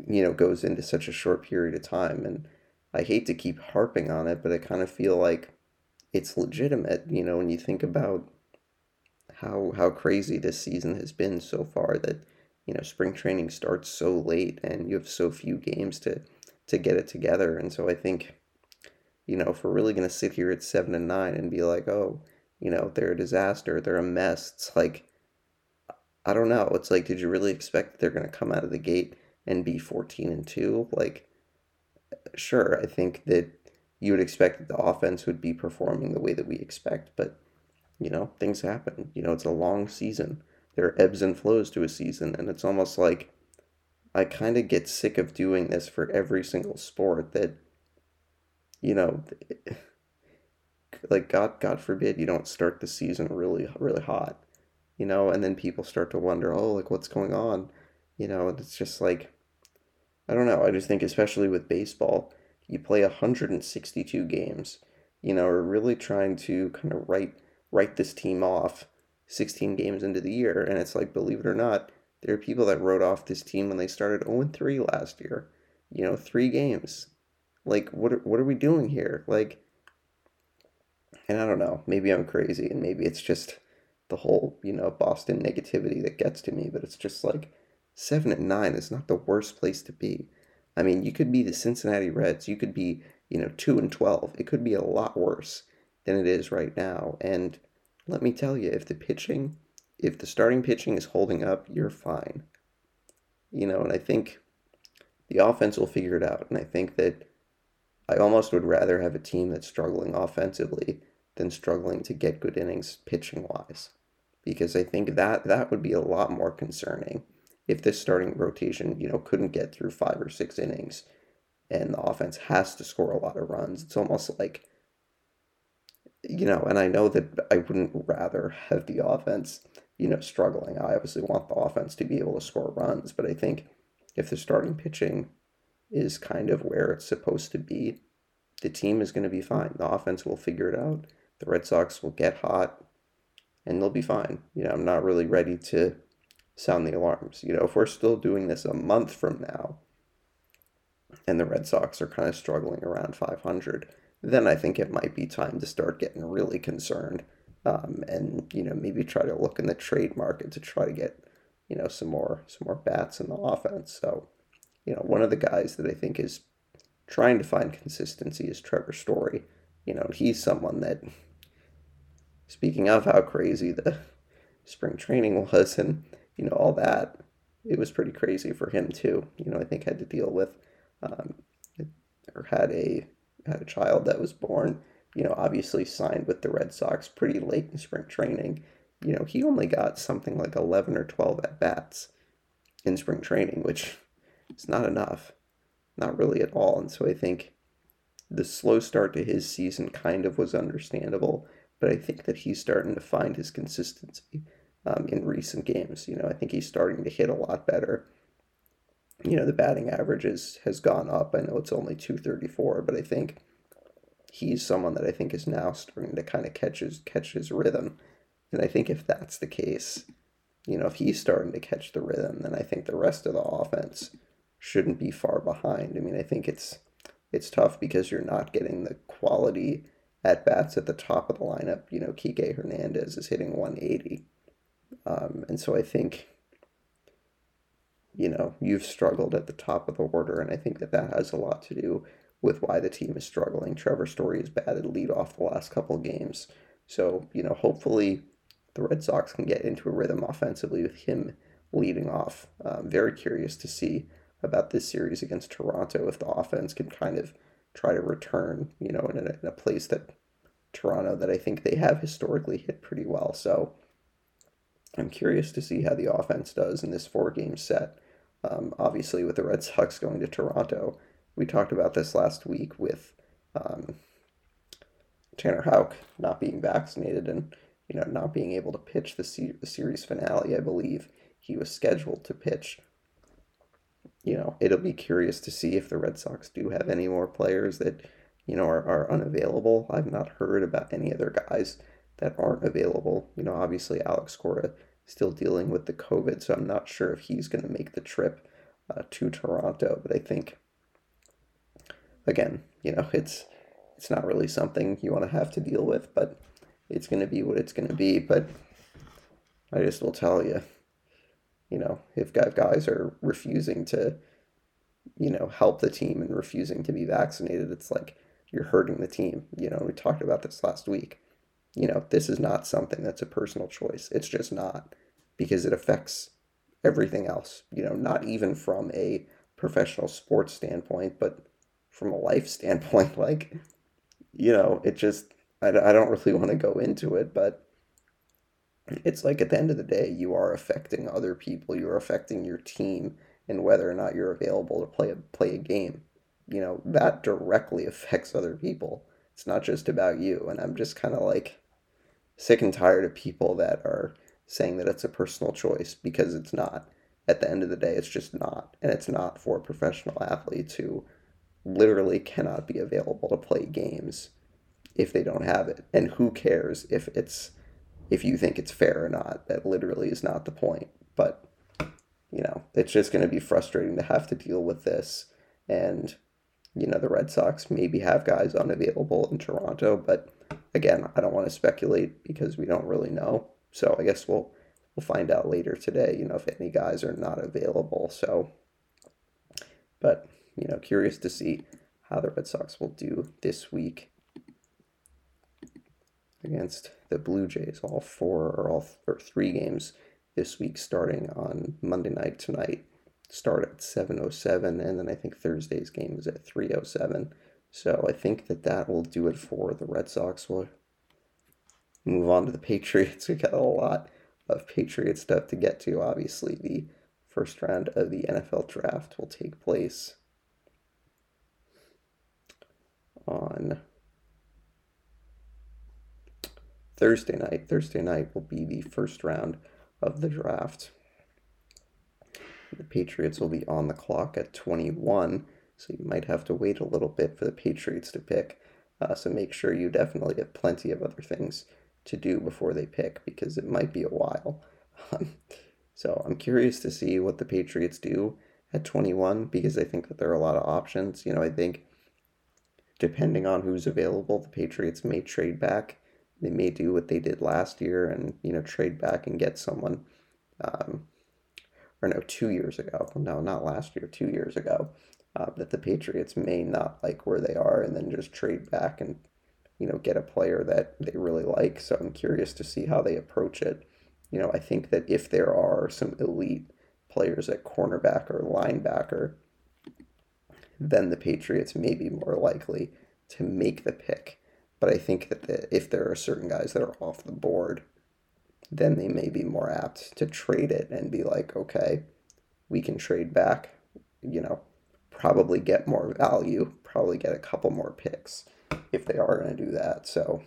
you know goes into such a short period of time and i hate to keep harping on it but i kind of feel like it's legitimate you know when you think about how how crazy this season has been so far that you know spring training starts so late and you have so few games to to get it together. And so i think you know if we're really going to sit here at 7 and 9 and be like oh you know they're a disaster they're a mess it's like i don't know. It's like did you really expect they're going to come out of the gate and be 14 and 2 like sure i think that you would expect that the offense would be performing the way that we expect but you know things happen. You know it's a long season there are ebbs and flows to a season and it's almost like i kind of get sick of doing this for every single sport that you know like god god forbid you don't start the season really really hot you know and then people start to wonder oh like what's going on you know and it's just like I don't know. I just think, especially with baseball, you play 162 games. You know, we're really trying to kind of write write this team off 16 games into the year, and it's like, believe it or not, there are people that wrote off this team when they started 0 3 last year. You know, three games. Like, what are, what are we doing here? Like, and I don't know. Maybe I'm crazy, and maybe it's just the whole you know Boston negativity that gets to me. But it's just like seven and nine is not the worst place to be. I mean, you could be the Cincinnati Reds. You could be, you know, two and twelve. It could be a lot worse than it is right now. And let me tell you, if the pitching, if the starting pitching is holding up, you're fine. You know, and I think the offense will figure it out. And I think that I almost would rather have a team that's struggling offensively than struggling to get good innings pitching wise. Because I think that that would be a lot more concerning if this starting rotation, you know, couldn't get through five or six innings and the offense has to score a lot of runs, it's almost like, you know, and I know that I wouldn't rather have the offense, you know, struggling. I obviously want the offense to be able to score runs, but I think if the starting pitching is kind of where it's supposed to be, the team is going to be fine. The offense will figure it out. The Red Sox will get hot and they'll be fine. You know, I'm not really ready to sound the alarms. You know, if we're still doing this a month from now and the Red Sox are kind of struggling around 500, then I think it might be time to start getting really concerned um, and, you know, maybe try to look in the trade market to try to get, you know, some more, some more bats in the offense. So, you know, one of the guys that I think is trying to find consistency is Trevor Story. You know, he's someone that, speaking of how crazy the spring training was and you know, all that, it was pretty crazy for him too. You know, I think had to deal with, um, or had a had a child that was born. You know, obviously signed with the Red Sox pretty late in spring training. You know, he only got something like eleven or twelve at bats in spring training, which is not enough, not really at all. And so I think the slow start to his season kind of was understandable, but I think that he's starting to find his consistency um, in recent games. You know, I think he's starting to hit a lot better. You know, the batting average is, has gone up. I know it's only 234, but I think he's someone that I think is now starting to kind of catch his, catch his rhythm. And I think if that's the case, you know, if he's starting to catch the rhythm, then I think the rest of the offense shouldn't be far behind. I mean, I think it's it's tough because you're not getting the quality at bats at the top of the lineup. You know, Kike Hernandez is hitting 180. Um, and so I think, you know, you've struggled at the top of the order, and I think that that has a lot to do with why the team is struggling. Trevor Story is batted lead off the last couple of games. So, you know, hopefully the Red Sox can get into a rhythm offensively with him leading off. Um, very curious to see about this series against Toronto if the offense can kind of try to return, you know, in a, in a place that Toronto that I think they have historically hit pretty well. So I'm curious to see how the offense does in this four game set. Um, obviously, with the Red Sox going to Toronto, we talked about this last week with um, Tanner Houck not being vaccinated and you know not being able to pitch the, se- the series finale. I believe he was scheduled to pitch you know, it'll be curious to see if the Red Sox do have any more players that, you know, are, are unavailable. I've not heard about any other guys that aren't available. You know, obviously Alex Cora still dealing with the COVID, so I'm not sure if he's going to make the trip uh, to Toronto. But I think, again, you know, it's it's not really something you want to have to deal with, but it's going to be what it's going to be. But I just will tell you, you know, if guys are refusing to, you know, help the team and refusing to be vaccinated, it's like you're hurting the team. You know, we talked about this last week. You know, this is not something that's a personal choice. It's just not because it affects everything else, you know, not even from a professional sports standpoint, but from a life standpoint. Like, you know, it just, I, I don't really want to go into it, but it's like at the end of the day, you are affecting other people. You're affecting your team and whether or not you're available to play a play a game. You know that directly affects other people. It's not just about you. And I'm just kind of like sick and tired of people that are saying that it's a personal choice because it's not. At the end of the day, it's just not, and it's not for professional athletes who literally cannot be available to play games if they don't have it. And who cares if it's if you think it's fair or not. That literally is not the point. But, you know, it's just going to be frustrating to have to deal with this. And, you know, the Red Sox maybe have guys unavailable in Toronto. But again, I don't want to speculate because we don't really know. So I guess we'll we'll find out later today, you know, if any guys are not available. So, but, you know, curious to see how the Red Sox will do this week against the Blue Jays. All four or all th- or three games this week, starting on Monday night tonight, start at seven oh seven, and then I think Thursday's game is at three oh seven. So I think that that will do it for the Red Sox. We'll move on to the Patriots. We got a lot of Patriot stuff to get to. Obviously, the first round of the NFL draft will take place on Thursday night. Thursday night will be the first round of the draft. The Patriots will be on the clock at 21, so you might have to wait a little bit for the Patriots to pick. Uh, so make sure you definitely have plenty of other things to do before they pick because it might be a while. so I'm curious to see what the Patriots do at 21 because I think that there are a lot of options. You know, I think depending on who's available, the Patriots may trade back they may do what they did last year and you know trade back and get someone um, or no two years ago no not last year two years ago uh, that the patriots may not like where they are and then just trade back and you know get a player that they really like. So i'm curious to see how they approach it. You know i think that if there are some elite players at cornerback or linebacker then the patriots may be more likely to make the pick. But I think that the, if there are certain guys that are off the board, then they may be more apt to trade it and be like, okay, we can trade back, you know, probably get more value, probably get a couple more picks if they are going to do that. So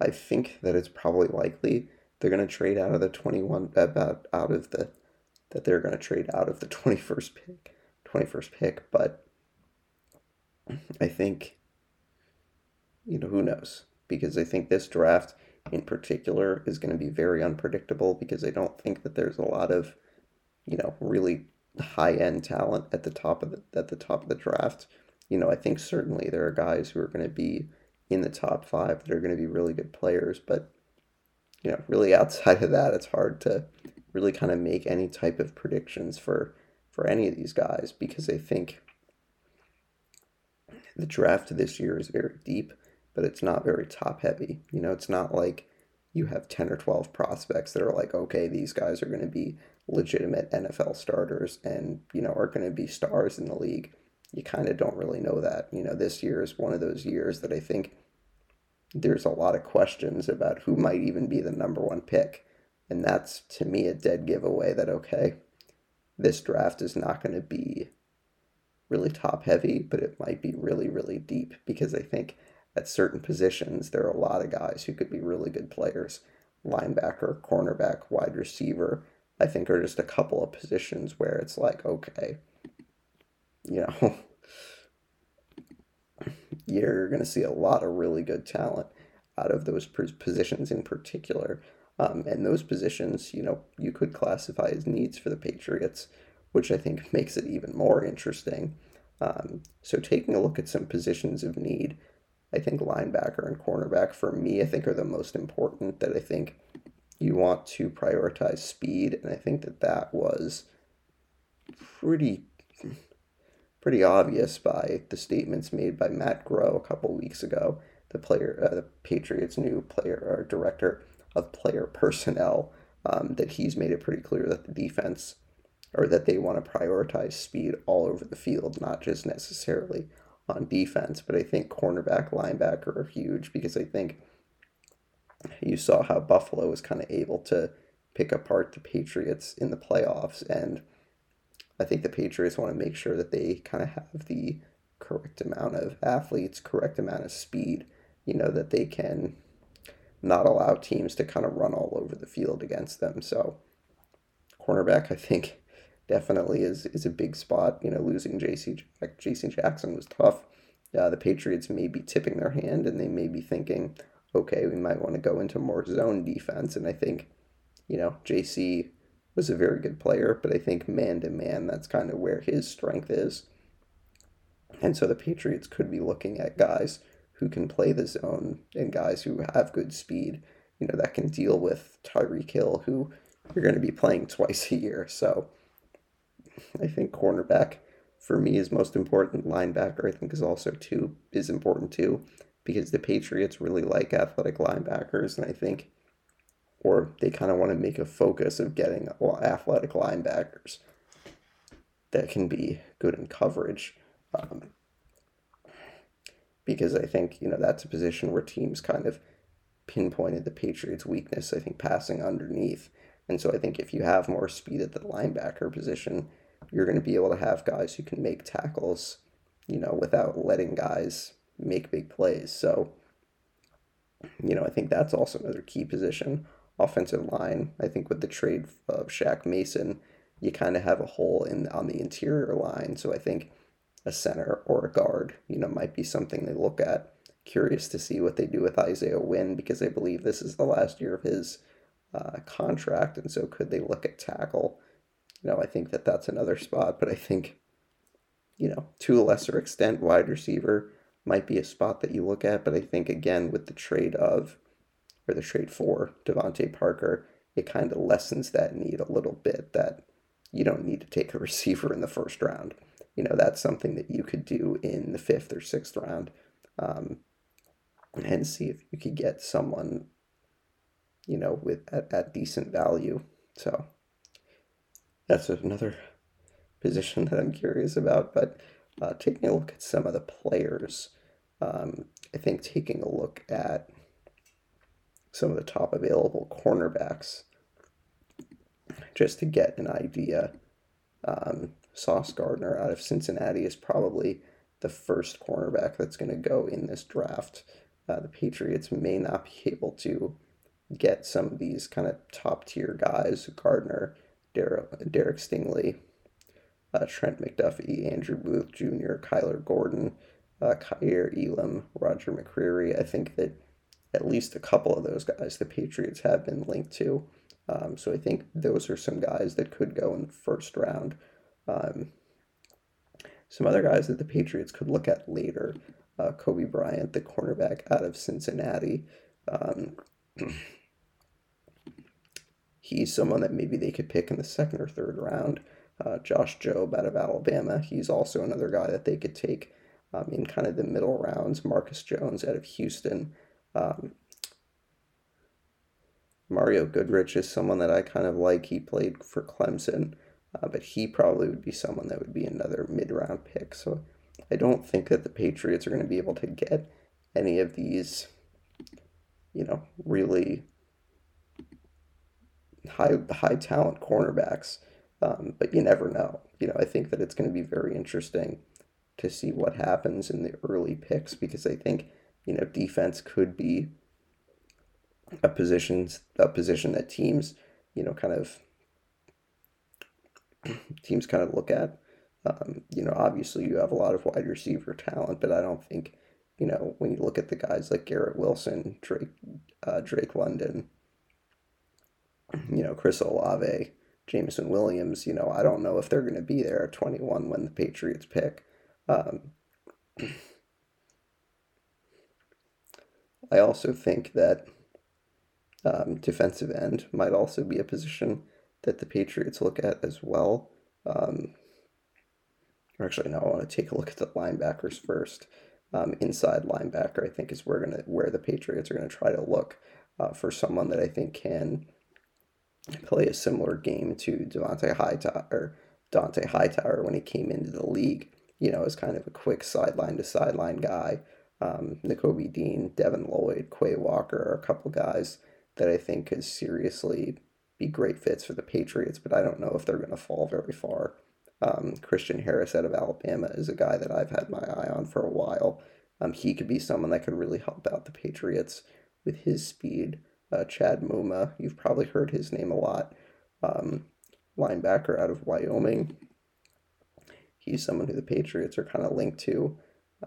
I think that it's probably likely they're going to trade out of the 21 uh, about out of the that they're going to trade out of the 21st pick, 21st pick, but I think you know, who knows? Because I think this draft in particular is going to be very unpredictable because I don't think that there's a lot of, you know, really high end talent at the top of the at the top of the draft. You know, I think certainly there are guys who are going to be in the top five that are going to be really good players, but you know, really outside of that, it's hard to really kind of make any type of predictions for for any of these guys because I think the draft this year is very deep but it's not very top heavy. You know, it's not like you have 10 or 12 prospects that are like, okay, these guys are going to be legitimate NFL starters and, you know, are going to be stars in the league. You kind of don't really know that. You know, this year is one of those years that I think there's a lot of questions about who might even be the number one pick. And that's to me a dead giveaway that, okay, this draft is not going to be really top heavy, but it might be really, really deep because I think at certain positions, there are a lot of guys who could be really good players. Linebacker, cornerback, wide receiver, I think are just a couple of positions where it's like, okay, you know, you're going to see a lot of really good talent out of those positions in particular. Um, and those positions, you know, you could classify as needs for the Patriots, which I think makes it even more interesting. Um, so, taking a look at some positions of need, I think linebacker and cornerback for me, I think are the most important that I think you want to prioritize speed. And I think that that was pretty pretty obvious by the statements made by Matt Groh a couple weeks ago, the player, uh, the Patriots' new player or director of player personnel, um, that he's made it pretty clear that the defense or that they want to prioritize speed all over the field, not just necessarily on defense, but I think cornerback, linebacker are huge because I think you saw how Buffalo was kind of able to pick apart the Patriots in the playoffs. And I think the Patriots want to make sure that they kind of have the correct amount of athletes, correct amount of speed, you know, that they can not allow teams to kind of run all over the field against them. So, cornerback, I think, definitely is is a big spot. You know, losing JC Jackson was tough. Uh, the Patriots may be tipping their hand and they may be thinking, okay, we might want to go into more zone defense. And I think, you know, JC was a very good player, but I think man to man, that's kind of where his strength is. And so the Patriots could be looking at guys who can play the zone and guys who have good speed, you know, that can deal with Tyreek Hill, who you're going to be playing twice a year. So I think cornerback for me is most important. Linebacker, I think, is also too is important too, because the Patriots really like athletic linebackers, and I think, or they kind of want to make a focus of getting athletic linebackers that can be good in coverage. Um, because I think you know that's a position where teams kind of pinpointed the Patriots' weakness. I think passing underneath, and so I think if you have more speed at the linebacker position, you're going to be able to have guys who can make tackles, you know, without letting guys make big plays. So, you know, I think that's also another key position. Offensive line, I think with the trade of Shaq Mason, you kind of have a hole in on the interior line. So I think a center or a guard, you know, might be something they look at. Curious to see what they do with Isaiah Wynn because I believe this is the last year of his uh, contract, and so could they look at tackle? you know, I think that that's another spot, but I think, you know, to a lesser extent, wide receiver might be a spot that you look at. But I think, again, with the trade of, or the trade for DeVante Parker, it kind of lessens that need a little bit that you don't need to take a receiver in the first round. You know, that's something that you could do in the fifth or sixth round um, and see if you could get someone, you know, with at, at decent value. So that's another position that I'm curious about. But uh, taking a look at some of the players, um, I think taking a look at some of the top available cornerbacks just to get an idea. Um, Sauce Gardner out of Cincinnati is probably the first cornerback that's going to go in this draft. Uh, the Patriots may not be able to get some of these kind of top tier guys. Gardner Derek, Derek Stingley, uh, Trent McDuffie, Andrew Booth Jr., Kyler Gordon, uh, Kaiir Elam, Roger McCreary. I think that at least a couple of those guys the Patriots have been linked to. Um, so I think those are some guys that could go in the first round. Um, some other guys that the Patriots could look at later uh, Coby Bryant, the cornerback out of Cincinnati. Um, he's someone that maybe they could pick in the second or third round. Uh, Josh Jobe out of Alabama, he's also another guy that they could take um, in kind of the middle rounds. Marcus Jones out of Houston. Um, Mario Goodrich is someone that I kind of like. He played for Clemson, uh, but he probably would be someone that would be another mid round pick. So I don't think that the Patriots are going to be able to get any of these, you know, really high high talent cornerbacks. Um, but you never know. You know, I think that it's going to be very interesting to see what happens in the early picks because I think you know defense could be a positions a position that teams you know kind of teams kind of look at. Um, you know, obviously you have a lot of wide receiver talent, but I don't think you know when you look at the guys like Garrett Wilson, Drake uh, Drake London, you know Chris Olave, Jameson Williams. You know, I don't know if they're going to be there at twenty one when the Patriots pick. Um, I also think that um, defensive end might also be a position that the Patriots look at as well. Um, actually, no, I want to take a look at the linebackers first. Um, inside linebacker, I think, is where gonna where the Patriots are gonna try to look uh, for someone that I think can play a similar game to Devontae Hightower or Dont'a Hightower when he came into the league. You know, as kind of a quick sideline to sideline guy. Um, Nakobe Dean, Devin Lloyd, Quay Walker are a couple guys that I think could seriously be great fits for the Patriots, but I don't know if they're going to fall very far. Um, Christian Harris out of Alabama is a guy that I've had my eye on for a while. Um, he could be someone that could really help out the Patriots with his speed. Uh, Chad Muma, you've probably heard his name a lot. Um, linebacker out of Wyoming. He's someone who the Patriots are kind of linked to.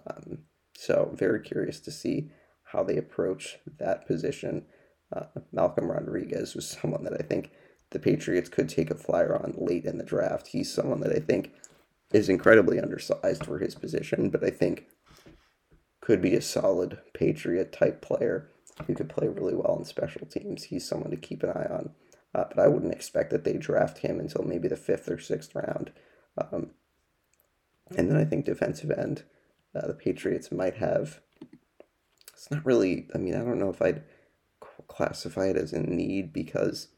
Um, so, very curious to see how they approach that position. Uh, Malcolm Rodriguez was someone that I think the Patriots could take a flyer on late in the draft. He's someone that I think is incredibly undersized for his position, but I think could be a solid Patriot type player who could play really well in special teams. He's someone to keep an eye on. Uh, but I wouldn't expect that they draft him until maybe the fifth or sixth round. Um, and then I think defensive end, uh, the Patriots might have. It's not really. I mean, I don't know if I'd classify it as a need because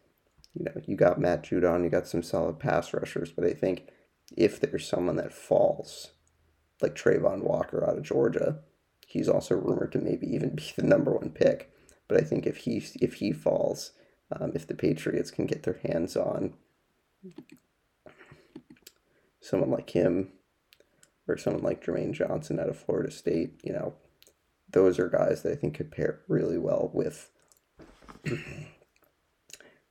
you know you got Matt Judon, you got some solid pass rushers, but I think if there's someone that falls, like Travon Walker out of Georgia, he's also rumored to maybe even be the number one pick. But I think if he if he falls, um, if the Patriots can get their hands on someone like him or someone like Jermaine Johnson out of Florida State, you know, those are guys that I think could pair really well with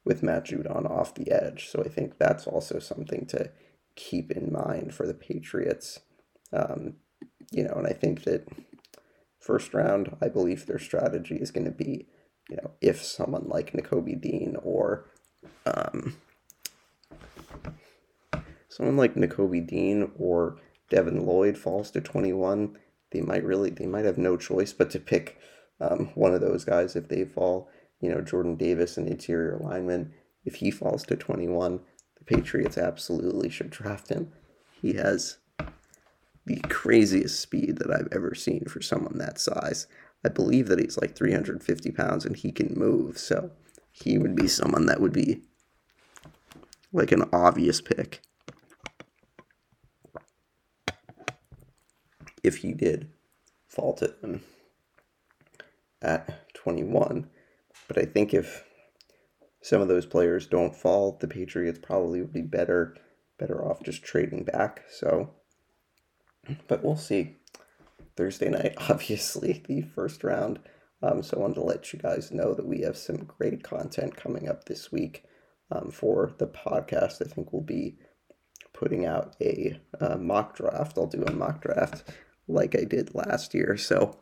with Matt Judon off the edge. So I think that's also something to keep in mind for the Patriots. Um, you know, and I think that first round, I believe their strategy is going to be, you know, if someone like Nakobe Dean or um, someone like Nakobe Dean or Devin Lloyd falls to 21, they might really, they might have no choice but to pick um, one of those guys if they fall you know, Jordan Davis, an interior lineman, if he falls to 21, the Patriots absolutely should draft him. He has the craziest speed that I've ever seen for someone that size. I believe that he's like 350 pounds and he can move, so he would be someone that would be like an obvious pick. If he did fall to them at 21. But I think if some of those players don't fall, the Patriots probably would be better better off just trading back. So, but we'll see. Thursday night, obviously, the first round. Um, so I wanted to let you guys know that we have some great content coming up this week. um, for the podcast. I think we'll be putting out a mock draft. I'll do a mock draft like I did last year. So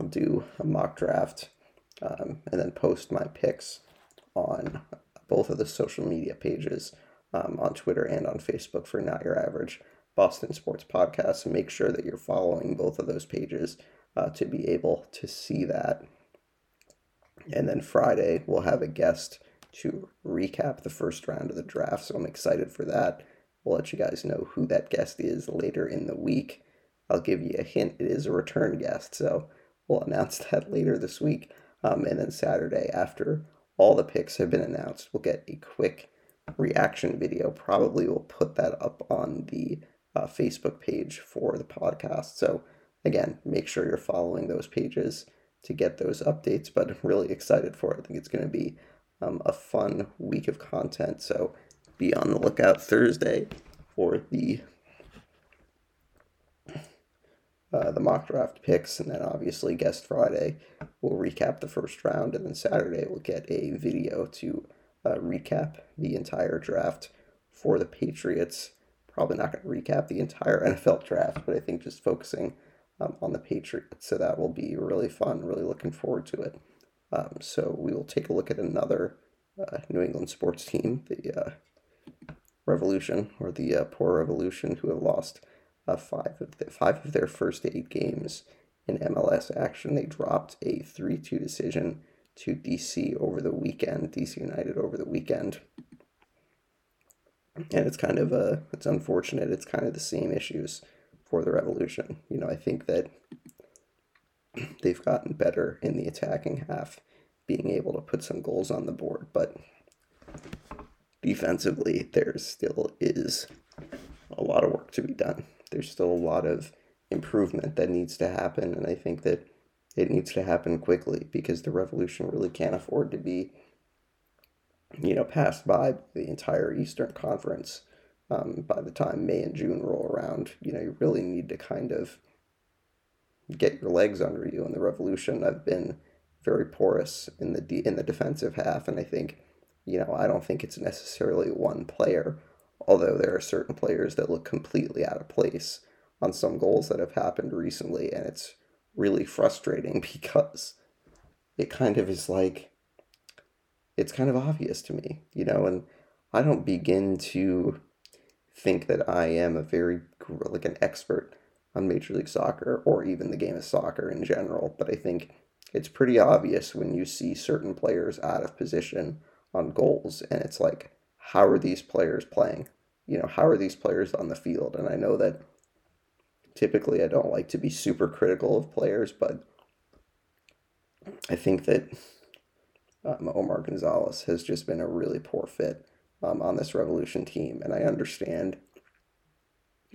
I'll do a mock draft um, and then post my picks on both of the social media pages um, on Twitter and on Facebook for Not Your Average Boston Sports Podcast. So make sure that you're following both of those pages uh, to be able to see that. And then Friday, we'll have a guest to recap the first round of the draft. So I'm excited for that. We'll let you guys know who that guest is later in the week. I'll give you a hint, it is a return guest. So we'll announce that later this week. Um, and then Saturday, after all the picks have been announced, we'll get a quick reaction video. Probably we'll put that up on the uh, Facebook page for the podcast. So, again, make sure you're following those pages to get those updates. But I'm really excited for it. I think it's going to be um, a fun week of content. So, be on the lookout Thursday for the uh, the mock draft picks, and then obviously guest Friday we'll recap the first round, and then Saturday we'll get a video to uh, recap the entire draft for the Patriots. Probably not going to recap the entire NFL draft, but I think just focusing um, on the Patriots, so that will be really fun. Really looking forward to it. Um, so we will take a look at another uh, New England sports team, the uh, Revolution or the uh, Poor Revolution, who have lost uh, five of the, five of their first eight games in MLS action. They dropped a three two decision to DC over the weekend. DC United over the weekend. And it's kind of a it's unfortunate. It's kind of the same issues for the Revolution. You know, I think that they've gotten better in the attacking half, being able to put some goals on the board, but defensively there still is a lot of work to be done. There's still a lot of improvement that needs to happen, and I think that it needs to happen quickly because the revolution really can't afford to be, you know, passed by the entire Eastern Conference um, by the time May and June roll around. You know, you really need to kind of get your legs under you. And the revolution, I've been very porous in the de- in the defensive half, and I think, you know, I don't think it's necessarily one player, although there are certain players that look completely out of place on some goals that have happened recently, and it's really frustrating because it kind of is like it's kind of obvious to me, you know, and I don't begin to think that I am a very like an expert on Major League Soccer or even the game of soccer in general, but I think it's pretty obvious when you see certain players out of position on goals and it's like how are these players playing? You know, how are these players on the field? And I know that typically I don't like to be super critical of players, but I think that um, Omar Gonzalez has just been a really poor fit um, on this Revolution team, and I understand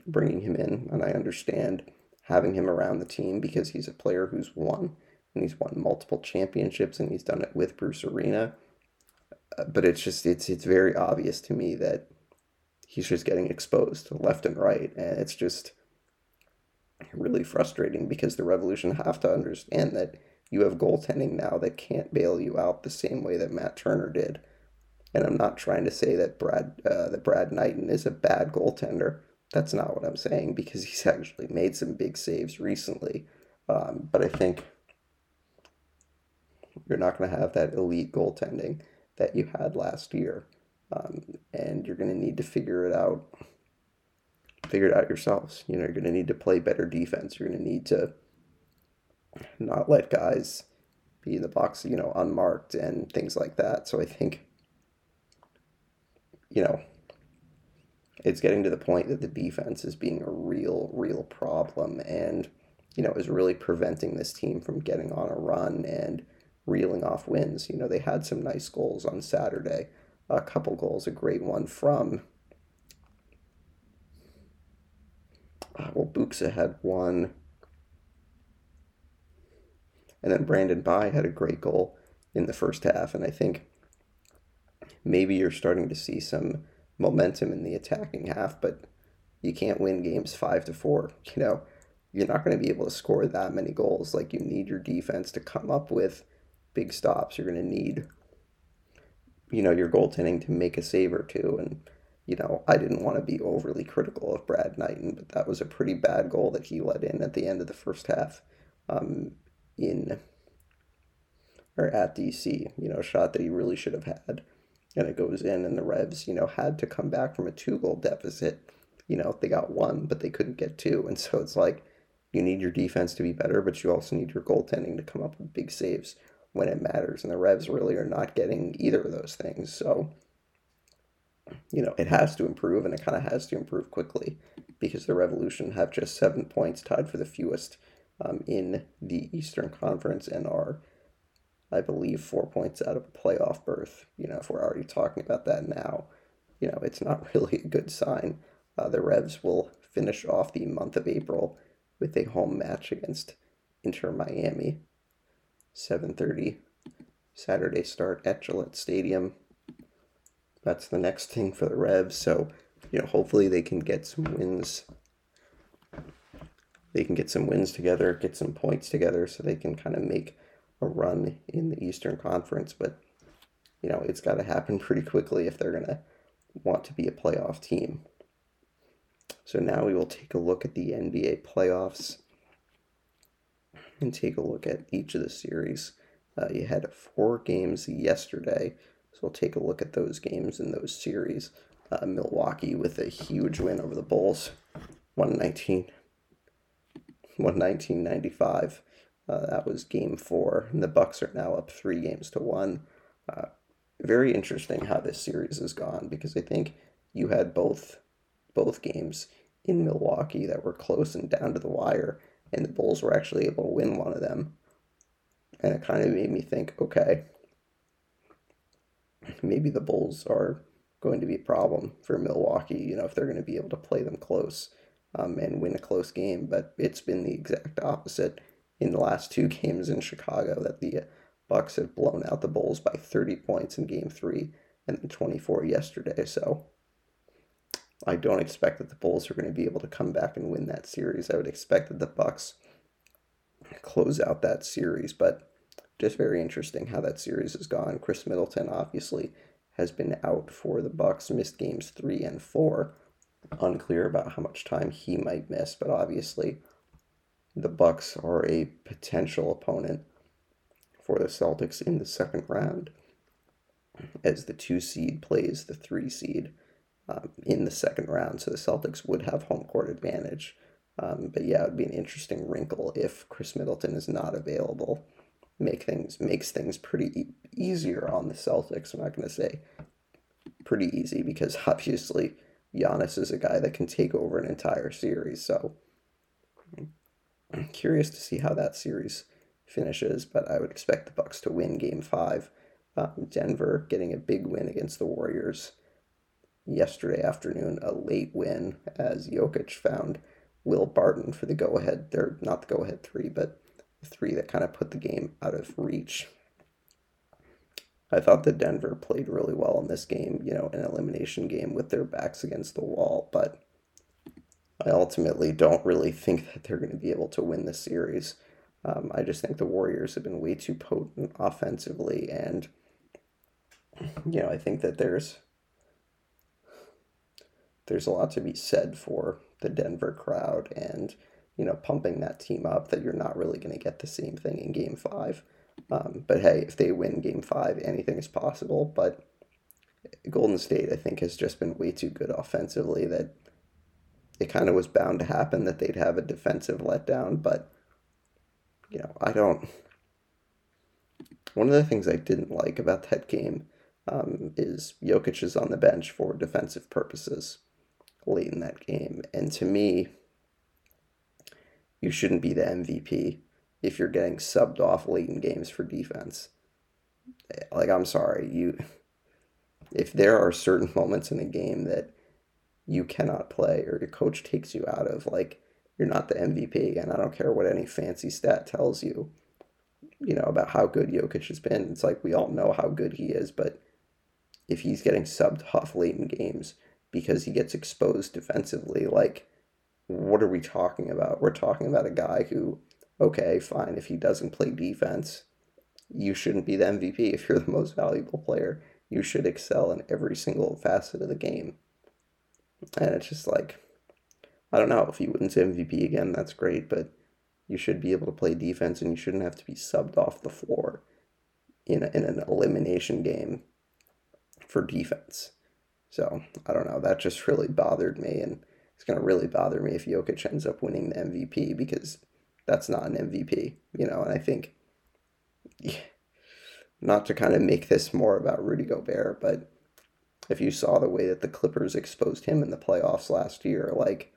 bringing him in, and I understand having him around the team because he's a player who's won, and he's won multiple championships, and he's done it with Bruce Arena. Uh, but it's just it's it's very obvious to me that he's just getting exposed left and right, and it's just really frustrating because the Revolution have to understand that you have goaltending now that can't bail you out the same way that Matt Turner did. And I'm not trying to say that Brad uh, that Brad Knighton is a bad goaltender. That's not what I'm saying because he's actually made some big saves recently. Um, but I think you're not going to have that elite goaltending that you had last year, um, and you're going to need to figure it out figure it out yourselves. You know, you're going to need to play better defense. You're going to need to not let guys be in the box, you know, unmarked and things like that. So I think, you know, it's getting to the point that the defense is being a real, real problem and, you know, is really preventing this team from getting on a run and reeling off wins. You know, they had some nice goals on Saturday, a couple goals, a great one from uh, well, Buksa had one. And then Brandon Bye had a great goal in the first half. And I think maybe you're starting to see some momentum in the attacking half, but you can't win games five to four. You know, you're not going to be able to score that many goals. Like you need your defense to come up with big stops. You're going to need you know, your goaltending to make a save or two. And, you know, I didn't want to be overly critical of Brad Knighton, but that was a pretty bad goal that he let in at the end of the first half um, in or at DC, you know, shot that he really should have had. And it goes in, and the Revs, you know, had to come back from a two goal deficit. You know, they got one, but they couldn't get two. And so it's like, you need your defense to be better, but you also need your goaltending to come up with big saves when it matters. And the Revs really are not getting either of those things. So, you know, it has to improve, and it kind of has to improve quickly because the Revolution have just seven points, tied for the fewest um, in the Eastern Conference, and are, I believe, four points out of a playoff berth. You know, if we're already talking about that now, you know, it's not really a good sign. Uh, the Revs will finish off the month of April with a home match against Inter Miami. 7:30 Saturday start at Gillette Stadium. That's the next thing for the Revs. So, you know, hopefully they can get some wins. They can get some wins together, get some points together so they can kind of make a run in the Eastern Conference, but you know, it's got to happen pretty quickly if they're going to want to be a playoff team. So now we will take a look at the NBA playoffs and take a look at each of the series. Uh, you had four games yesterday, so we'll take a look at those games in those series. Uh, Milwaukee with a huge win over the Bulls, 119, 119.95. Uh, that was game four, and the Bucks are now up three games to one. Uh, very interesting how this series has gone because I think you had both both games in Milwaukee that were close and down to the wire, and the Bulls were actually able to win one of them. And it kind of made me think, okay, maybe the Bulls are going to be a problem for Milwaukee, you know, if they're going to be able to play them close um, and win a close game. But it's been the exact opposite in the last two games in Chicago that the Bucks have blown out the Bulls by 30 points in game three and then 24 yesterday. So I don't expect that the Bulls are going to be able to come back and win that series. I would expect that the Bucks close out that series, but just very interesting how that series has gone. Khris Middleton obviously has been out for the Bucks, missed games 3 and 4. Unclear about how much time he might miss, but obviously the Bucks are a potential opponent for the Celtics in the second round as the 2 seed plays the 3 seed um, in the second round, so the Celtics would have home court advantage. Um, but yeah, it would be an interesting wrinkle if Khris Middleton is not available. Make things makes things pretty e- easier on the Celtics. I'm not going to say pretty easy because obviously Giannis is a guy that can take over an entire series. So I'm curious to see how that series finishes. But I would expect the Bucks to win Game Five. Um, Denver getting a big win against the Warriors yesterday afternoon, a late win as Jokic found Will Barton for the go ahead. They're not the go ahead three, but three that kind of put the game out of reach. I thought that Denver played really well in this game, you know, an elimination game with their backs against the wall, but I ultimately don't really think that they're going to be able to win the series. Um, I just think the Warriors have been way too potent offensively, and you know, I think that there's there's a lot to be said for the Denver crowd and you know pumping that team up that you're not really going to get the same thing in game five um, but hey if they win game five anything is possible. But golden state i think has just been way too good offensively that it kind of was bound to happen that they'd have a defensive letdown. But you know i don't one of the things i didn't like about that game um, is Jokic is on the bench for defensive purposes late in that game. And to me, you shouldn't be the MVP if you're getting subbed off late in games for defense. Like, I'm sorry, you. If there are certain moments in a game that you cannot play or your coach takes you out of, like, you're not the MVP. And I don't care what any fancy stat tells you, you know, about how good Jokic has been. It's like we all know how good he is, but if he's getting subbed off late in games, because he gets exposed defensively. Like, what are we talking about? We're talking about a guy who, okay, fine, if he doesn't play defense, you shouldn't be the MVP if you're the most valuable player you should excel in every single facet of the game. And it's just like, I don't know, if he wins MVP again, that's great, but you should be able to play defense and you shouldn't have to be subbed off the floor in, a, in an elimination game for defense. So I don't know. That just really bothered me, and it's going to really bother me if Jokic ends up winning the MVP because that's not an MVP, you know. And I think not to kind of make this more about Rudy Gobert, but if you saw the way that the Clippers exposed him in the playoffs last year, like,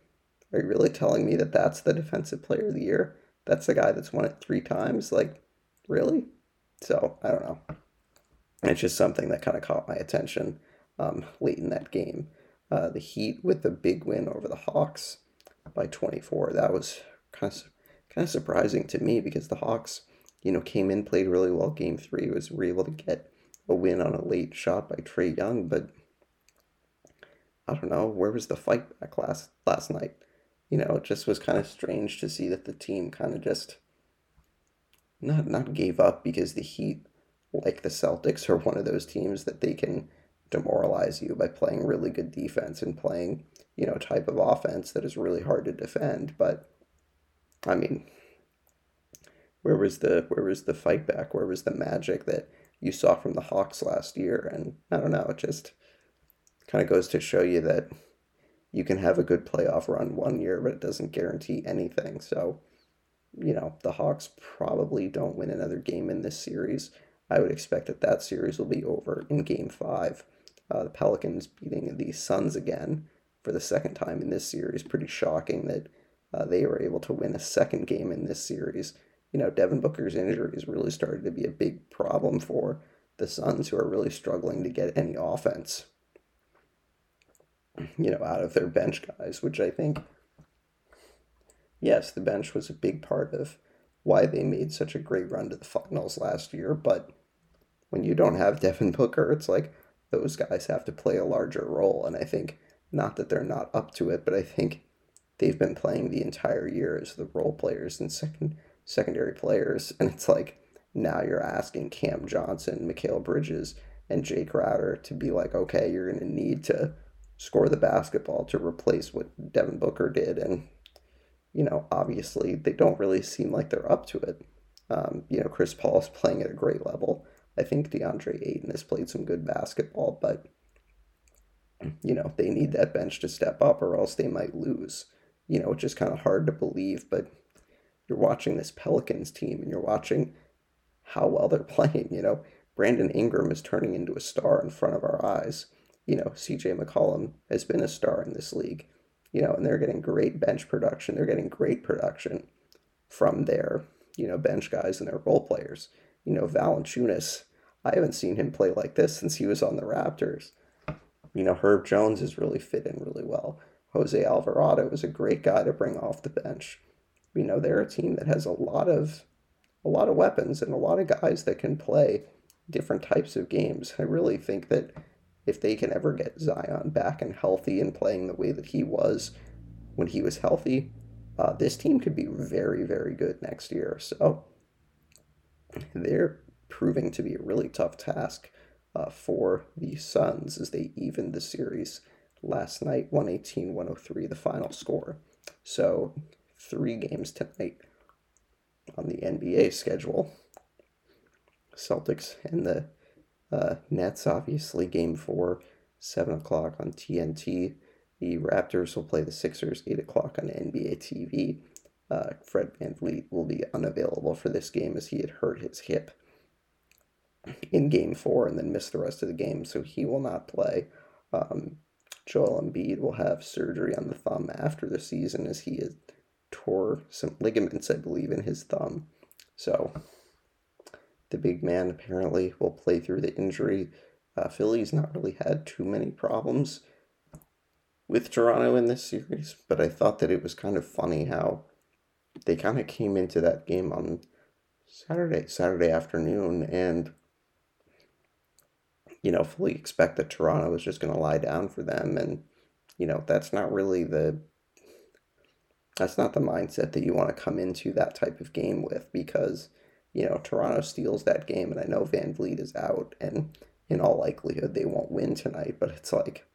are you really telling me that that's the defensive player of the year? That's the guy that's won it three times? Like, really? So I don't know. It's just something that kind of caught my attention um, late in that game. Uh, the Heat with the big win over the Hawks by 24. That was kind of kind of surprising to me because the Hawks, you know, came in played really well. Game three was were able to get a win on a late shot by Trae Young, but I don't know where was the fight back last last night. You know, it just was kind of strange to see that the team kind of just not not gave up because the Heat, like the Celtics, are one of those teams that they can demoralize you by playing really good defense and playing, you know, type of offense that is really hard to defend. But I mean, where was the where was the fight back? Where was the magic that you saw from the Hawks last year? And I don't know, it just kind of goes to show you that you can have a good playoff run one year, but it doesn't guarantee anything. So, you know, the Hawks probably don't win another game in this series. I would expect that that series will be over in game five. Uh, the Pelicans beating the Suns again for the second time in this series. Pretty shocking that uh, they were able to win a second game in this series. You know, Devin Booker's injuries really started to be a big problem for the Suns, who are really struggling to get any offense, you know, out of their bench guys, which I think, yes, the bench was a big part of why they made such a great run to the finals last year. But when you don't have Devin Booker, it's like, those guys have to play a larger role. And I think not that they're not up to it, but I think they've been playing the entire year as the role players and second secondary players. And it's like now you're asking Cam Johnson, Mikal Bridges, and Jake Crowder to be like, okay, you're going to need to score the basketball to replace what Devin Booker did. And, you know, obviously they don't really seem like they're up to it. Um, you know, Chris Paul is playing at a great level. I think DeAndre Ayton has played some good basketball, but you know, they need that bench to step up or else they might lose. You know, it's just kind of hard to believe, but you're watching this Pelicans team and you're watching how well they're playing, you know. Brandon Ingram is turning into a star in front of our eyes. You know, CJ McCollum has been a star in this league. You know, and they're getting great bench production. They're getting great production from their, you know, bench guys and their role players you know, Valanciunas, I haven't seen him play like this since he was on the Raptors. You know, Herb Jones has really fit in really well. Jose Alvarado is a great guy to bring off the bench. You know, they're a team that has a lot of a lot of weapons and a lot of guys that can play different types of games. I really think that if they can ever get Zion back and healthy and playing the way that he was when he was healthy, uh, this team could be very, very good next year. So they're proving to be a really tough task uh, for the Suns as they even the series last night 118 103, the final score. So, three games tonight on the NBA schedule. Celtics and the uh, Nets, obviously, game four, 7 o'clock on TNT. The Raptors will play the Sixers, 8 o'clock on NBA TV uh, Fred VanVleet will be unavailable for this game as he had hurt his hip in game four and then missed the rest of the game, so he will not play. Um, Joel Embiid will have surgery on the thumb after the season as he tore some ligaments, I believe, in his thumb. So the big man apparently will play through the injury. Uh, Philly's not really had too many problems with Toronto in this series, but I thought that it was kind of funny how they kind of came into that game on Saturday, Saturday afternoon, and you know, fully expect that Toronto was just going to lie down for them, and you know, that's not really the that's not the mindset that you want to come into that type of game with because you know Toronto steals that game, and I know VanVleet is out, and in all likelihood they won't win tonight, but it's like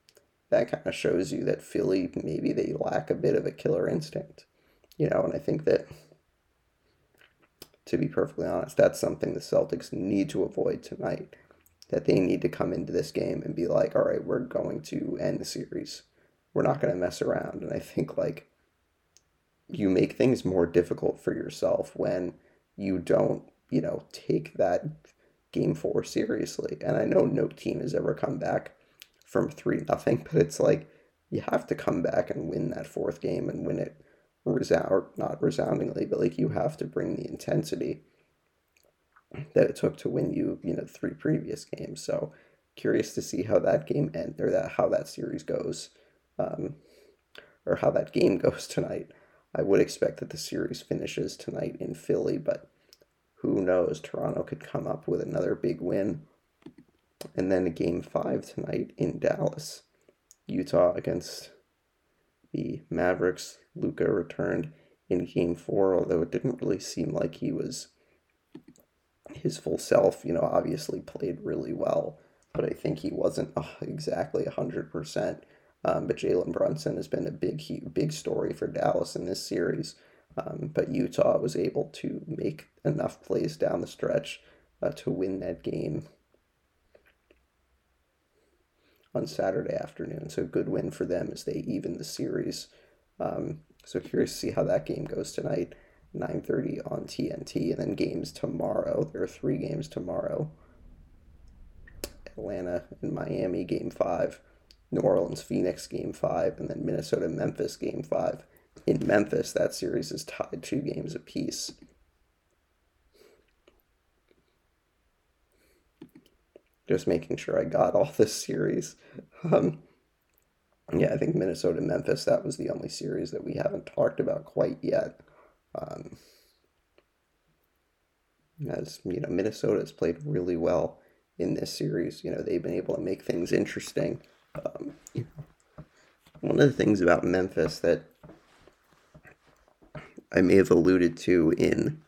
that kind of shows you that Philly maybe they lack a bit of a killer instinct, you know, and I think that to be perfectly honest, that's something the Celtics need to avoid tonight. That they need to come into this game and be like, all right, we're going to end the series. We're not going to mess around. And I think like you make things more difficult for yourself when you don't, you know, take that game four seriously. And I know no team has ever come back from three nothing, but it's like you have to come back and win that fourth game and win it resound not resoundingly, but like you have to bring the intensity that it took to win you, you know, three previous games. So curious to see how that game end or that how that series goes, um, or how that game goes tonight. I would expect that the series finishes tonight in Philly, but who knows? Toronto could come up with another big win. And then a game five tonight in Dallas. Utah against the Mavericks. Luka returned in game four, although it didn't really seem like he was his full self. You know, obviously played really well, but I think he wasn't exactly 100%. Um, but Jalen Brunson has been a big, big story for Dallas in this series. Um, but Utah was able to make enough plays down the stretch uh, to win that game on Saturday afternoon. So good win for them as they even the series. Um, so curious to see how that game goes tonight. 9:30 on TNT, and then games tomorrow. There are three games tomorrow. Atlanta and Miami game five, New Orleans Phoenix game five, and then Minnesota Memphis game five in Memphis, that series is tied two games apiece. Just making sure I got all this series. Um, yeah, I think Minnesota Memphis, that was the only series that we haven't talked about quite yet. Um, as you know, Minnesota has played really well in this series. You know, they've been able to make things interesting. Um, one of the things about Memphis that I may have alluded to in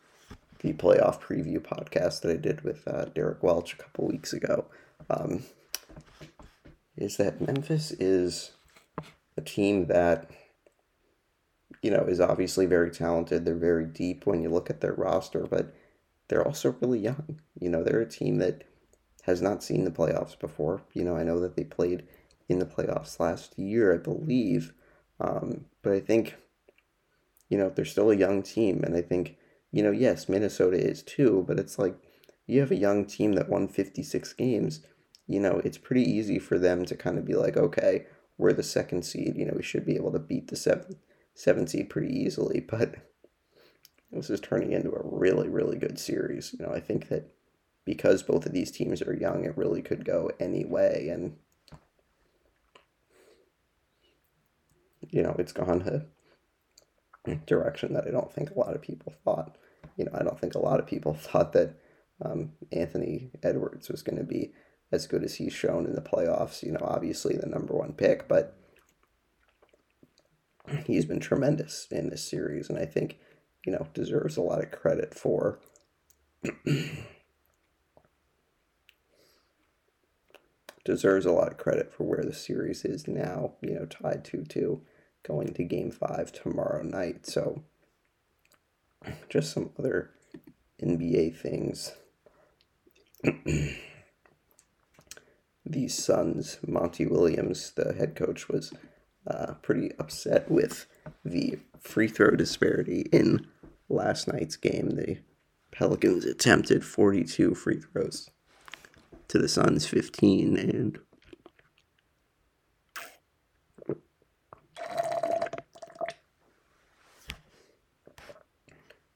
the playoff preview podcast that I did with uh, Derek Welch a couple weeks ago um, is that Memphis is a team that you know is obviously very talented. They're very deep when you look at their roster, but they're also really young. You know, they're a team that has not seen the playoffs before. You know, I know that they played in the playoffs last year, I believe, um, but I think you know, they're still a young team. And I think, you know, yes, Minnesota is too, but it's like you have a young team that won 56 games. You know, it's pretty easy for them to kind of be like, okay, we're the second seed. You know, we should be able to beat the seventh, seven seed pretty easily. But this is turning into a really, really good series. You know, I think that because both of these teams are young, it really could go any way. And, you know, it's gone to direction that I don't think a lot of people thought. You know, I don't think a lot of people thought that um, Anthony Edwards was going to be as good as he's shown in the playoffs. You know, obviously the number one pick, but he's been tremendous in this series, and I think you know deserves a lot of credit for. deserves a lot of credit for where the series is now, you know, tied 2 2 going to game five tomorrow night. So, just some other NBA things. the Suns, Monty Williams, the head coach, was uh, pretty upset with the free throw disparity in last night's game. The Pelicans attempted 42 free throws to the Suns 15, and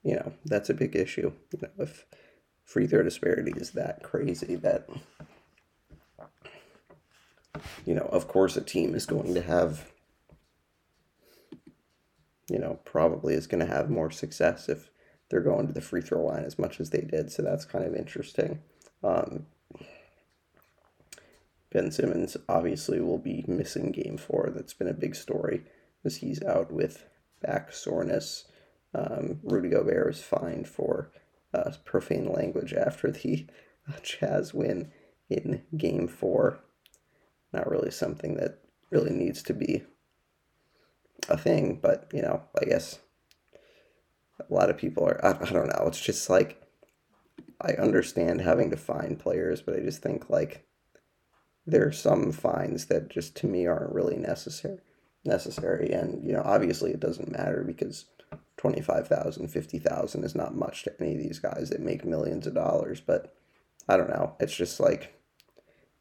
you know, that's a big issue. You know, if free throw disparity is that crazy that you know, of course a team is going to have you know, probably is going to have more success if they're going to the free throw line as much as they did. So that's kind of interesting. Um, ben Simmons obviously will be missing game four. That's been a big story as he's out with back soreness. Um, Rudy Gobert was fined for uh, profane language after the uh, Jazz win in game four. Not really something that really needs to be a thing, but you know, I guess a lot of people are, I, I don't know, it's just like, I understand having to find players, but I just think like there are some fines that just to me aren't really necessary necessary and you know obviously it doesn't matter because 25,000 50,000 is not much to any of these guys that make millions of dollars but I don't know it's just like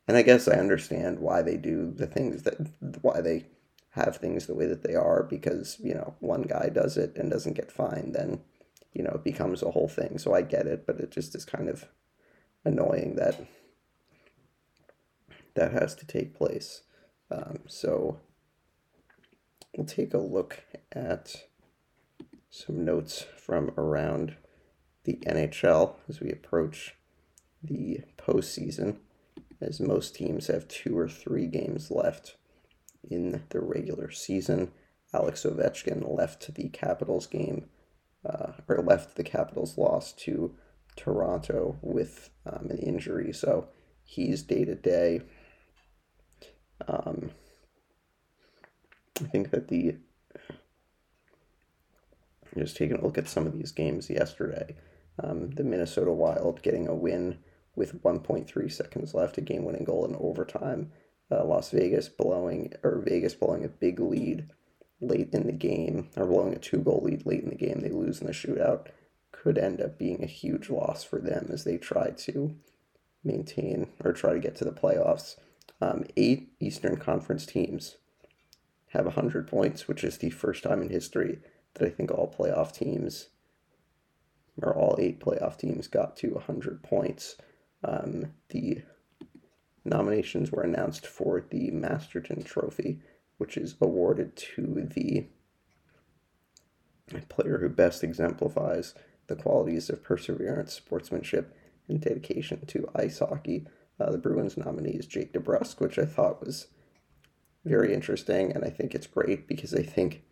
and I guess I understand why they do the things that why they have things the way that they are because you know one guy does it and doesn't get fined then you know it becomes a whole thing. So I get it but it just is kind of annoying that that has to take place. Um, so we'll take a look at some notes from around the NHL as we approach the postseason, as most teams have two or three games left in the regular season. Alex Ovechkin left the Capitals game, uh, or left the Capitals loss to Toronto with um, an injury, so he's day to day. I think that the just taking a look at some of these games yesterday, um, the Minnesota Wild getting a win with 1.3 seconds left, a game-winning goal in overtime. Uh, Las Vegas blowing or Vegas blowing a big lead late in the game, or blowing a two-goal lead late in the game. They lose in the shootout. Could end up being a huge loss for them as they try to maintain or try to get to the playoffs. Um, eight Eastern Conference teams have 100 points, which is the first time in history that I think all playoff teams, or all eight playoff teams, got to 100 points. Um, the nominations were announced for the Masterton Trophy, which is awarded to the player who best exemplifies the qualities of perseverance, sportsmanship, and dedication to ice hockey. Uh, the Bruins nominee is Jake DeBrusk, which I thought was very interesting, and I think it's great because I think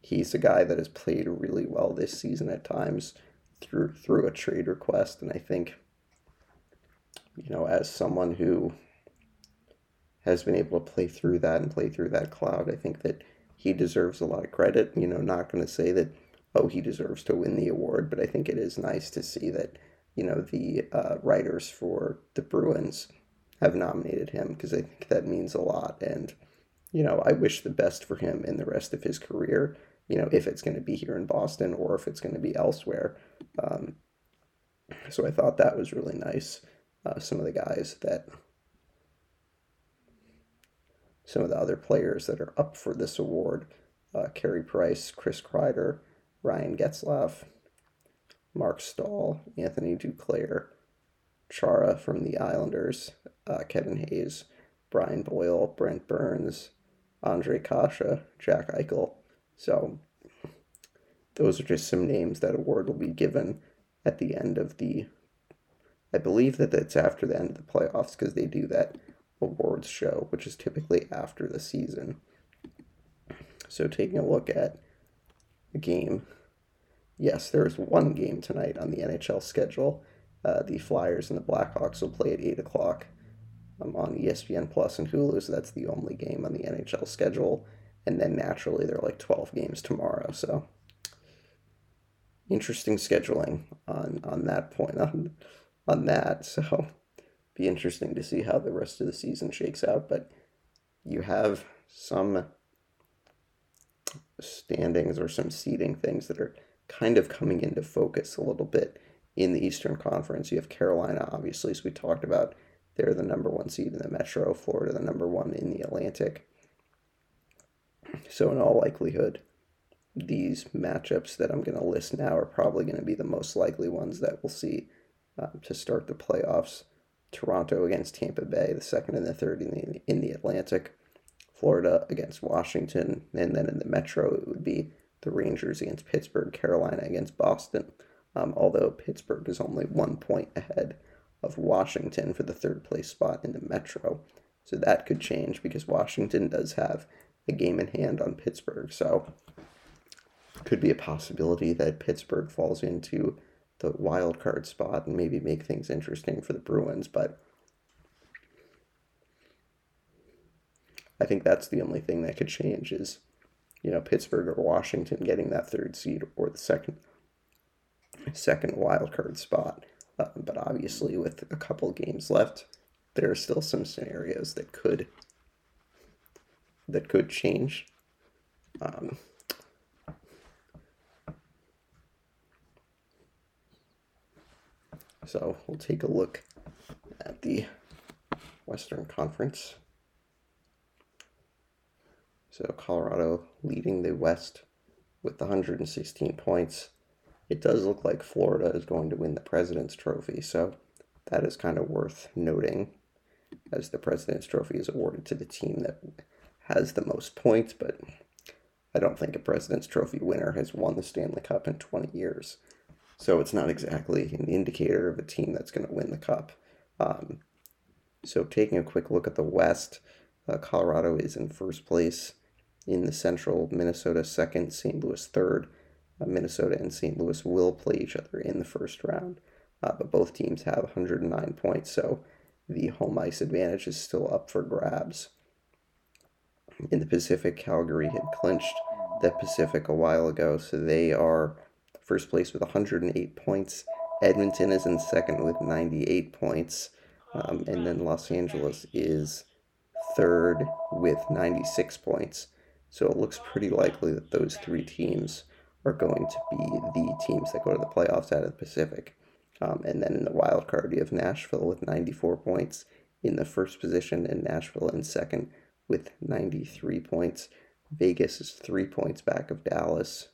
he's a guy that has played really well this season at times through through a trade request, and I think you know as someone who has been able to play through that and play through that cloud, I think that he deserves a lot of credit. You know, not going to say that oh he deserves to win the award, but I think it is nice to see that you know the uh, writers for the Bruins have nominated him because I think that means a lot and you know, I wish the best for him in the rest of his career, you know, if it's going to be here in Boston or if it's going to be elsewhere. Um, so I thought that was really nice. Uh, some of the guys that, some of the other players that are up for this award uh, Carey Price, Chris Kreider, Ryan Getzlaf, Marc Staal, Anthony Duclair, Chara from the Islanders, uh, Kevin Hayes, Brian Boyle, Brent Burns, Ondrej Kase, Jack Eichel. So those are just some names that award will be given at the end of the. I believe that that's after the end of the playoffs because they do that awards show, which is typically after the season. So taking a look at the game, yes, there is one game tonight on the NHL schedule. Uh, the Flyers and the Blackhawks will play at eight o'clock um, on ESPN Plus and Hulu, so that's the only game on the NHL schedule. And then naturally, there are like 12 games tomorrow, so interesting scheduling on on that point on on that. So be interesting to see how the rest of the season shakes out. But you have some standings or some seeding things that are kind of coming into focus a little bit in the Eastern Conference. You have Carolina, obviously, as we talked about they're the number one seed in the Metro, Florida the number one in the Atlantic. So, in all likelihood, these matchups that I'm going to list now are probably going to be the most likely ones that we'll see um, to start the playoffs. Toronto against Tampa Bay, the second and the third in the, in the Atlantic. Florida against Washington, and then in the Metro, it would be the Rangers against Pittsburgh, Carolina against Boston. Um, although Pittsburgh is only one point ahead of Washington for the third place spot in the Metro. So that could change because Washington does have a game in hand on Pittsburgh. So could be a possibility that Pittsburgh falls into the wild card spot and maybe make things interesting for the Bruins, but I think that's the only thing that could change is, you know, Pittsburgh or Washington getting that third seed or the second second wild card spot. Uh, but obviously, with a couple games left, there are still some scenarios that could that could change. Um, so we'll take a look at the Western Conference. So Colorado leading the West with 116 points. It does look like Florida is going to win the President's Trophy, so that is kind of worth noting as the President's Trophy is awarded to the team that has the most points, but I don't think a President's Trophy winner has won the Stanley Cup in 20 years. So it's not exactly an indicator of a team that's going to win the cup. Um, so taking a quick look at the West, uh, Colorado is in first place in the Central, Minnesota second, St. Louis third. Uh, Minnesota and St. Louis will play each other in the first round, uh, but both teams have 109 points, so the home ice advantage is still up for grabs. In the Pacific, Calgary had clinched the Pacific a while ago, so they are first place with 108 points. Edmonton is in second with 98 points. Um, and then Los Angeles is third with 96 points. So it looks pretty likely that those three teams are going to be the teams that go to the playoffs out of the Pacific. Um, and then in the wild card, you have Nashville with 94 points in the first position, and Nashville in second with 93 points. Vegas is three points back of Dallas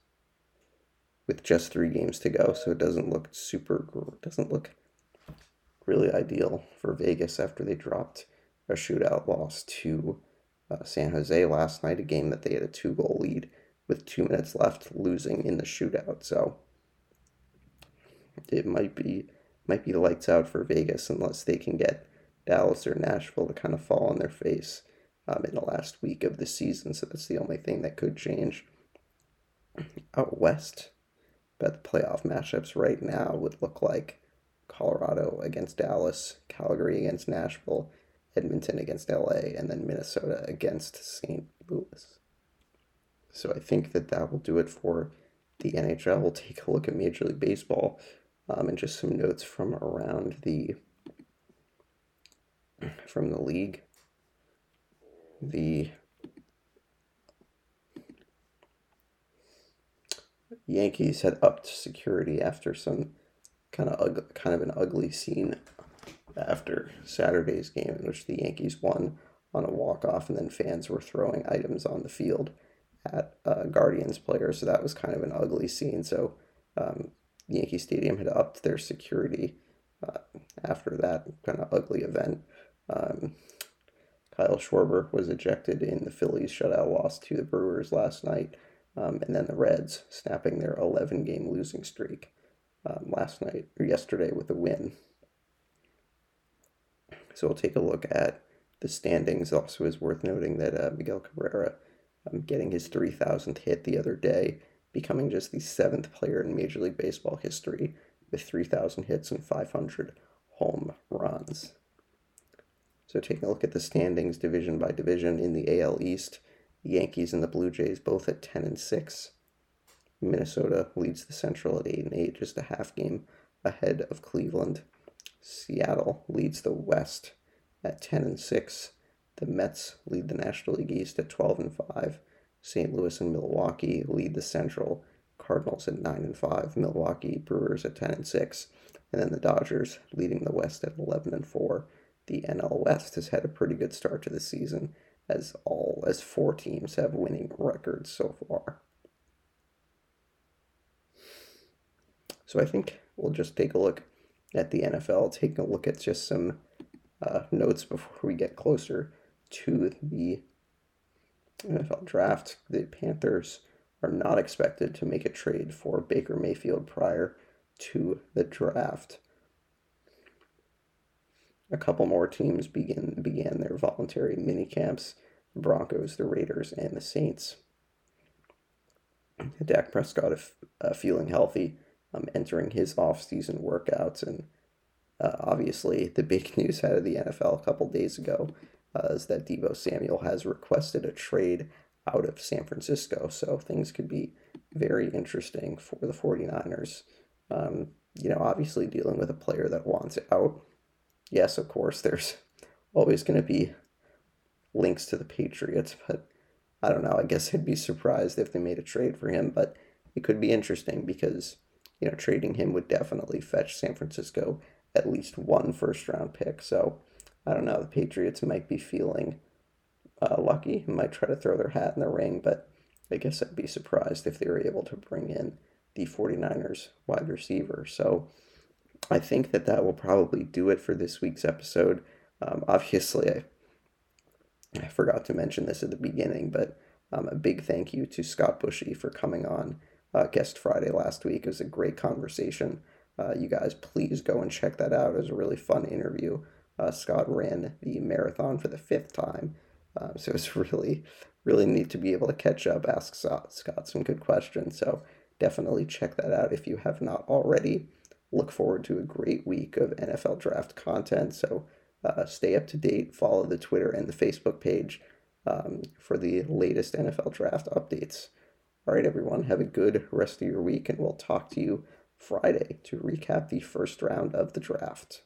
with just three games to go, so it doesn't look super, doesn't look really ideal for Vegas after they dropped a shootout loss to uh, San Jose last night, a game that they had a two goal lead with two minutes left, losing in the shootout. So it might be might be lights out for Vegas unless they can get Dallas or Nashville to kind of fall on their face um, in the last week of the season. So that's the only thing that could change. Out west, but the playoff matchups right now would look like Colorado against Dallas, Calgary against Nashville, Edmonton against LA, and then Minnesota against St. Louis. So I think that that will do it for the NHL. We'll take a look at Major League Baseball um, and just some notes from around the from the league. The Yankees had upped security after some kind of ug- kind of an ugly scene after Saturday's game in which the Yankees won on a walk off and then fans were throwing items on the field at uh, Guardians players. So that was kind of an ugly scene. So um, Yankee Stadium had upped their security uh, after that kind of ugly event. Um, Kyle Schwarber was ejected in the Phillies shutout loss to the Brewers last night, um, and then the Reds snapping their 11 game losing streak um, last night or yesterday with a win. So we'll take a look at the standings. Also, is worth noting that uh, Miguel Cabrera um, getting his 3,000th hit the other day becoming just the seventh player in Major League Baseball history with 3,000 hits and 500 home runs. So, taking a look at the standings division by division in the AL East, Yankees and the Blue Jays both at 10 and 6. Minnesota leads the Central at 8 and 8, just a half game ahead of Cleveland. Seattle leads the West at 10 and 6. The Mets lead the National League East at 12 and 5. St. Louis and Milwaukee lead the Central. Cardinals at 9 and 5, Milwaukee Brewers at 10 and 6, and then the Dodgers leading the West at 11 and 4. The NL West has had a pretty good start to the season as all as four teams have winning records so far. So I think we'll just take a look at the NFL, take a look at just some uh, notes before we get closer to the NFL draft, the Panthers are not expected to make a trade for Baker Mayfield prior to the draft. A couple more teams begin began their voluntary mini camps: the Broncos, the Raiders, and the Saints. Dak Prescott, uh, feeling healthy, um, entering his off-season workouts, and uh, obviously the big news out of the NFL a couple days ago uh, is that Deebo Samuel has requested a trade out of San Francisco. So things could be very interesting for the 49ers. Um, you know, obviously dealing with a player that wants out. Yes, of course, there's always going to be links to the Patriots, but I don't know. I guess I'd be surprised if they made a trade for him, but it could be interesting because, you know, trading him would definitely fetch San Francisco at least one first round pick. So I don't know. The Patriots might be feeling uh, lucky and might try to throw their hat in the ring, but I guess I'd be surprised if they were able to bring in the 49ers wide receiver. So I think that that will probably do it for this week's episode. Um, obviously, I, I forgot to mention this at the beginning, but um, a big thank you to Scott Bushy for coming on uh, Guest Friday last week. It was a great conversation. Uh, you guys, please go and check that out. It was a really fun interview. Uh, Scott ran the marathon for the fifth time um, so it's really, really neat to be able to catch up, ask Scott some good questions. So definitely check that out if you have not already. Look forward to a great week of NFL draft content. So uh, stay up to date, follow the Twitter and the Facebook page um, for the latest NFL draft updates. All right, everyone, have a good rest of your week, and we'll talk to you Friday to recap the first round of the draft.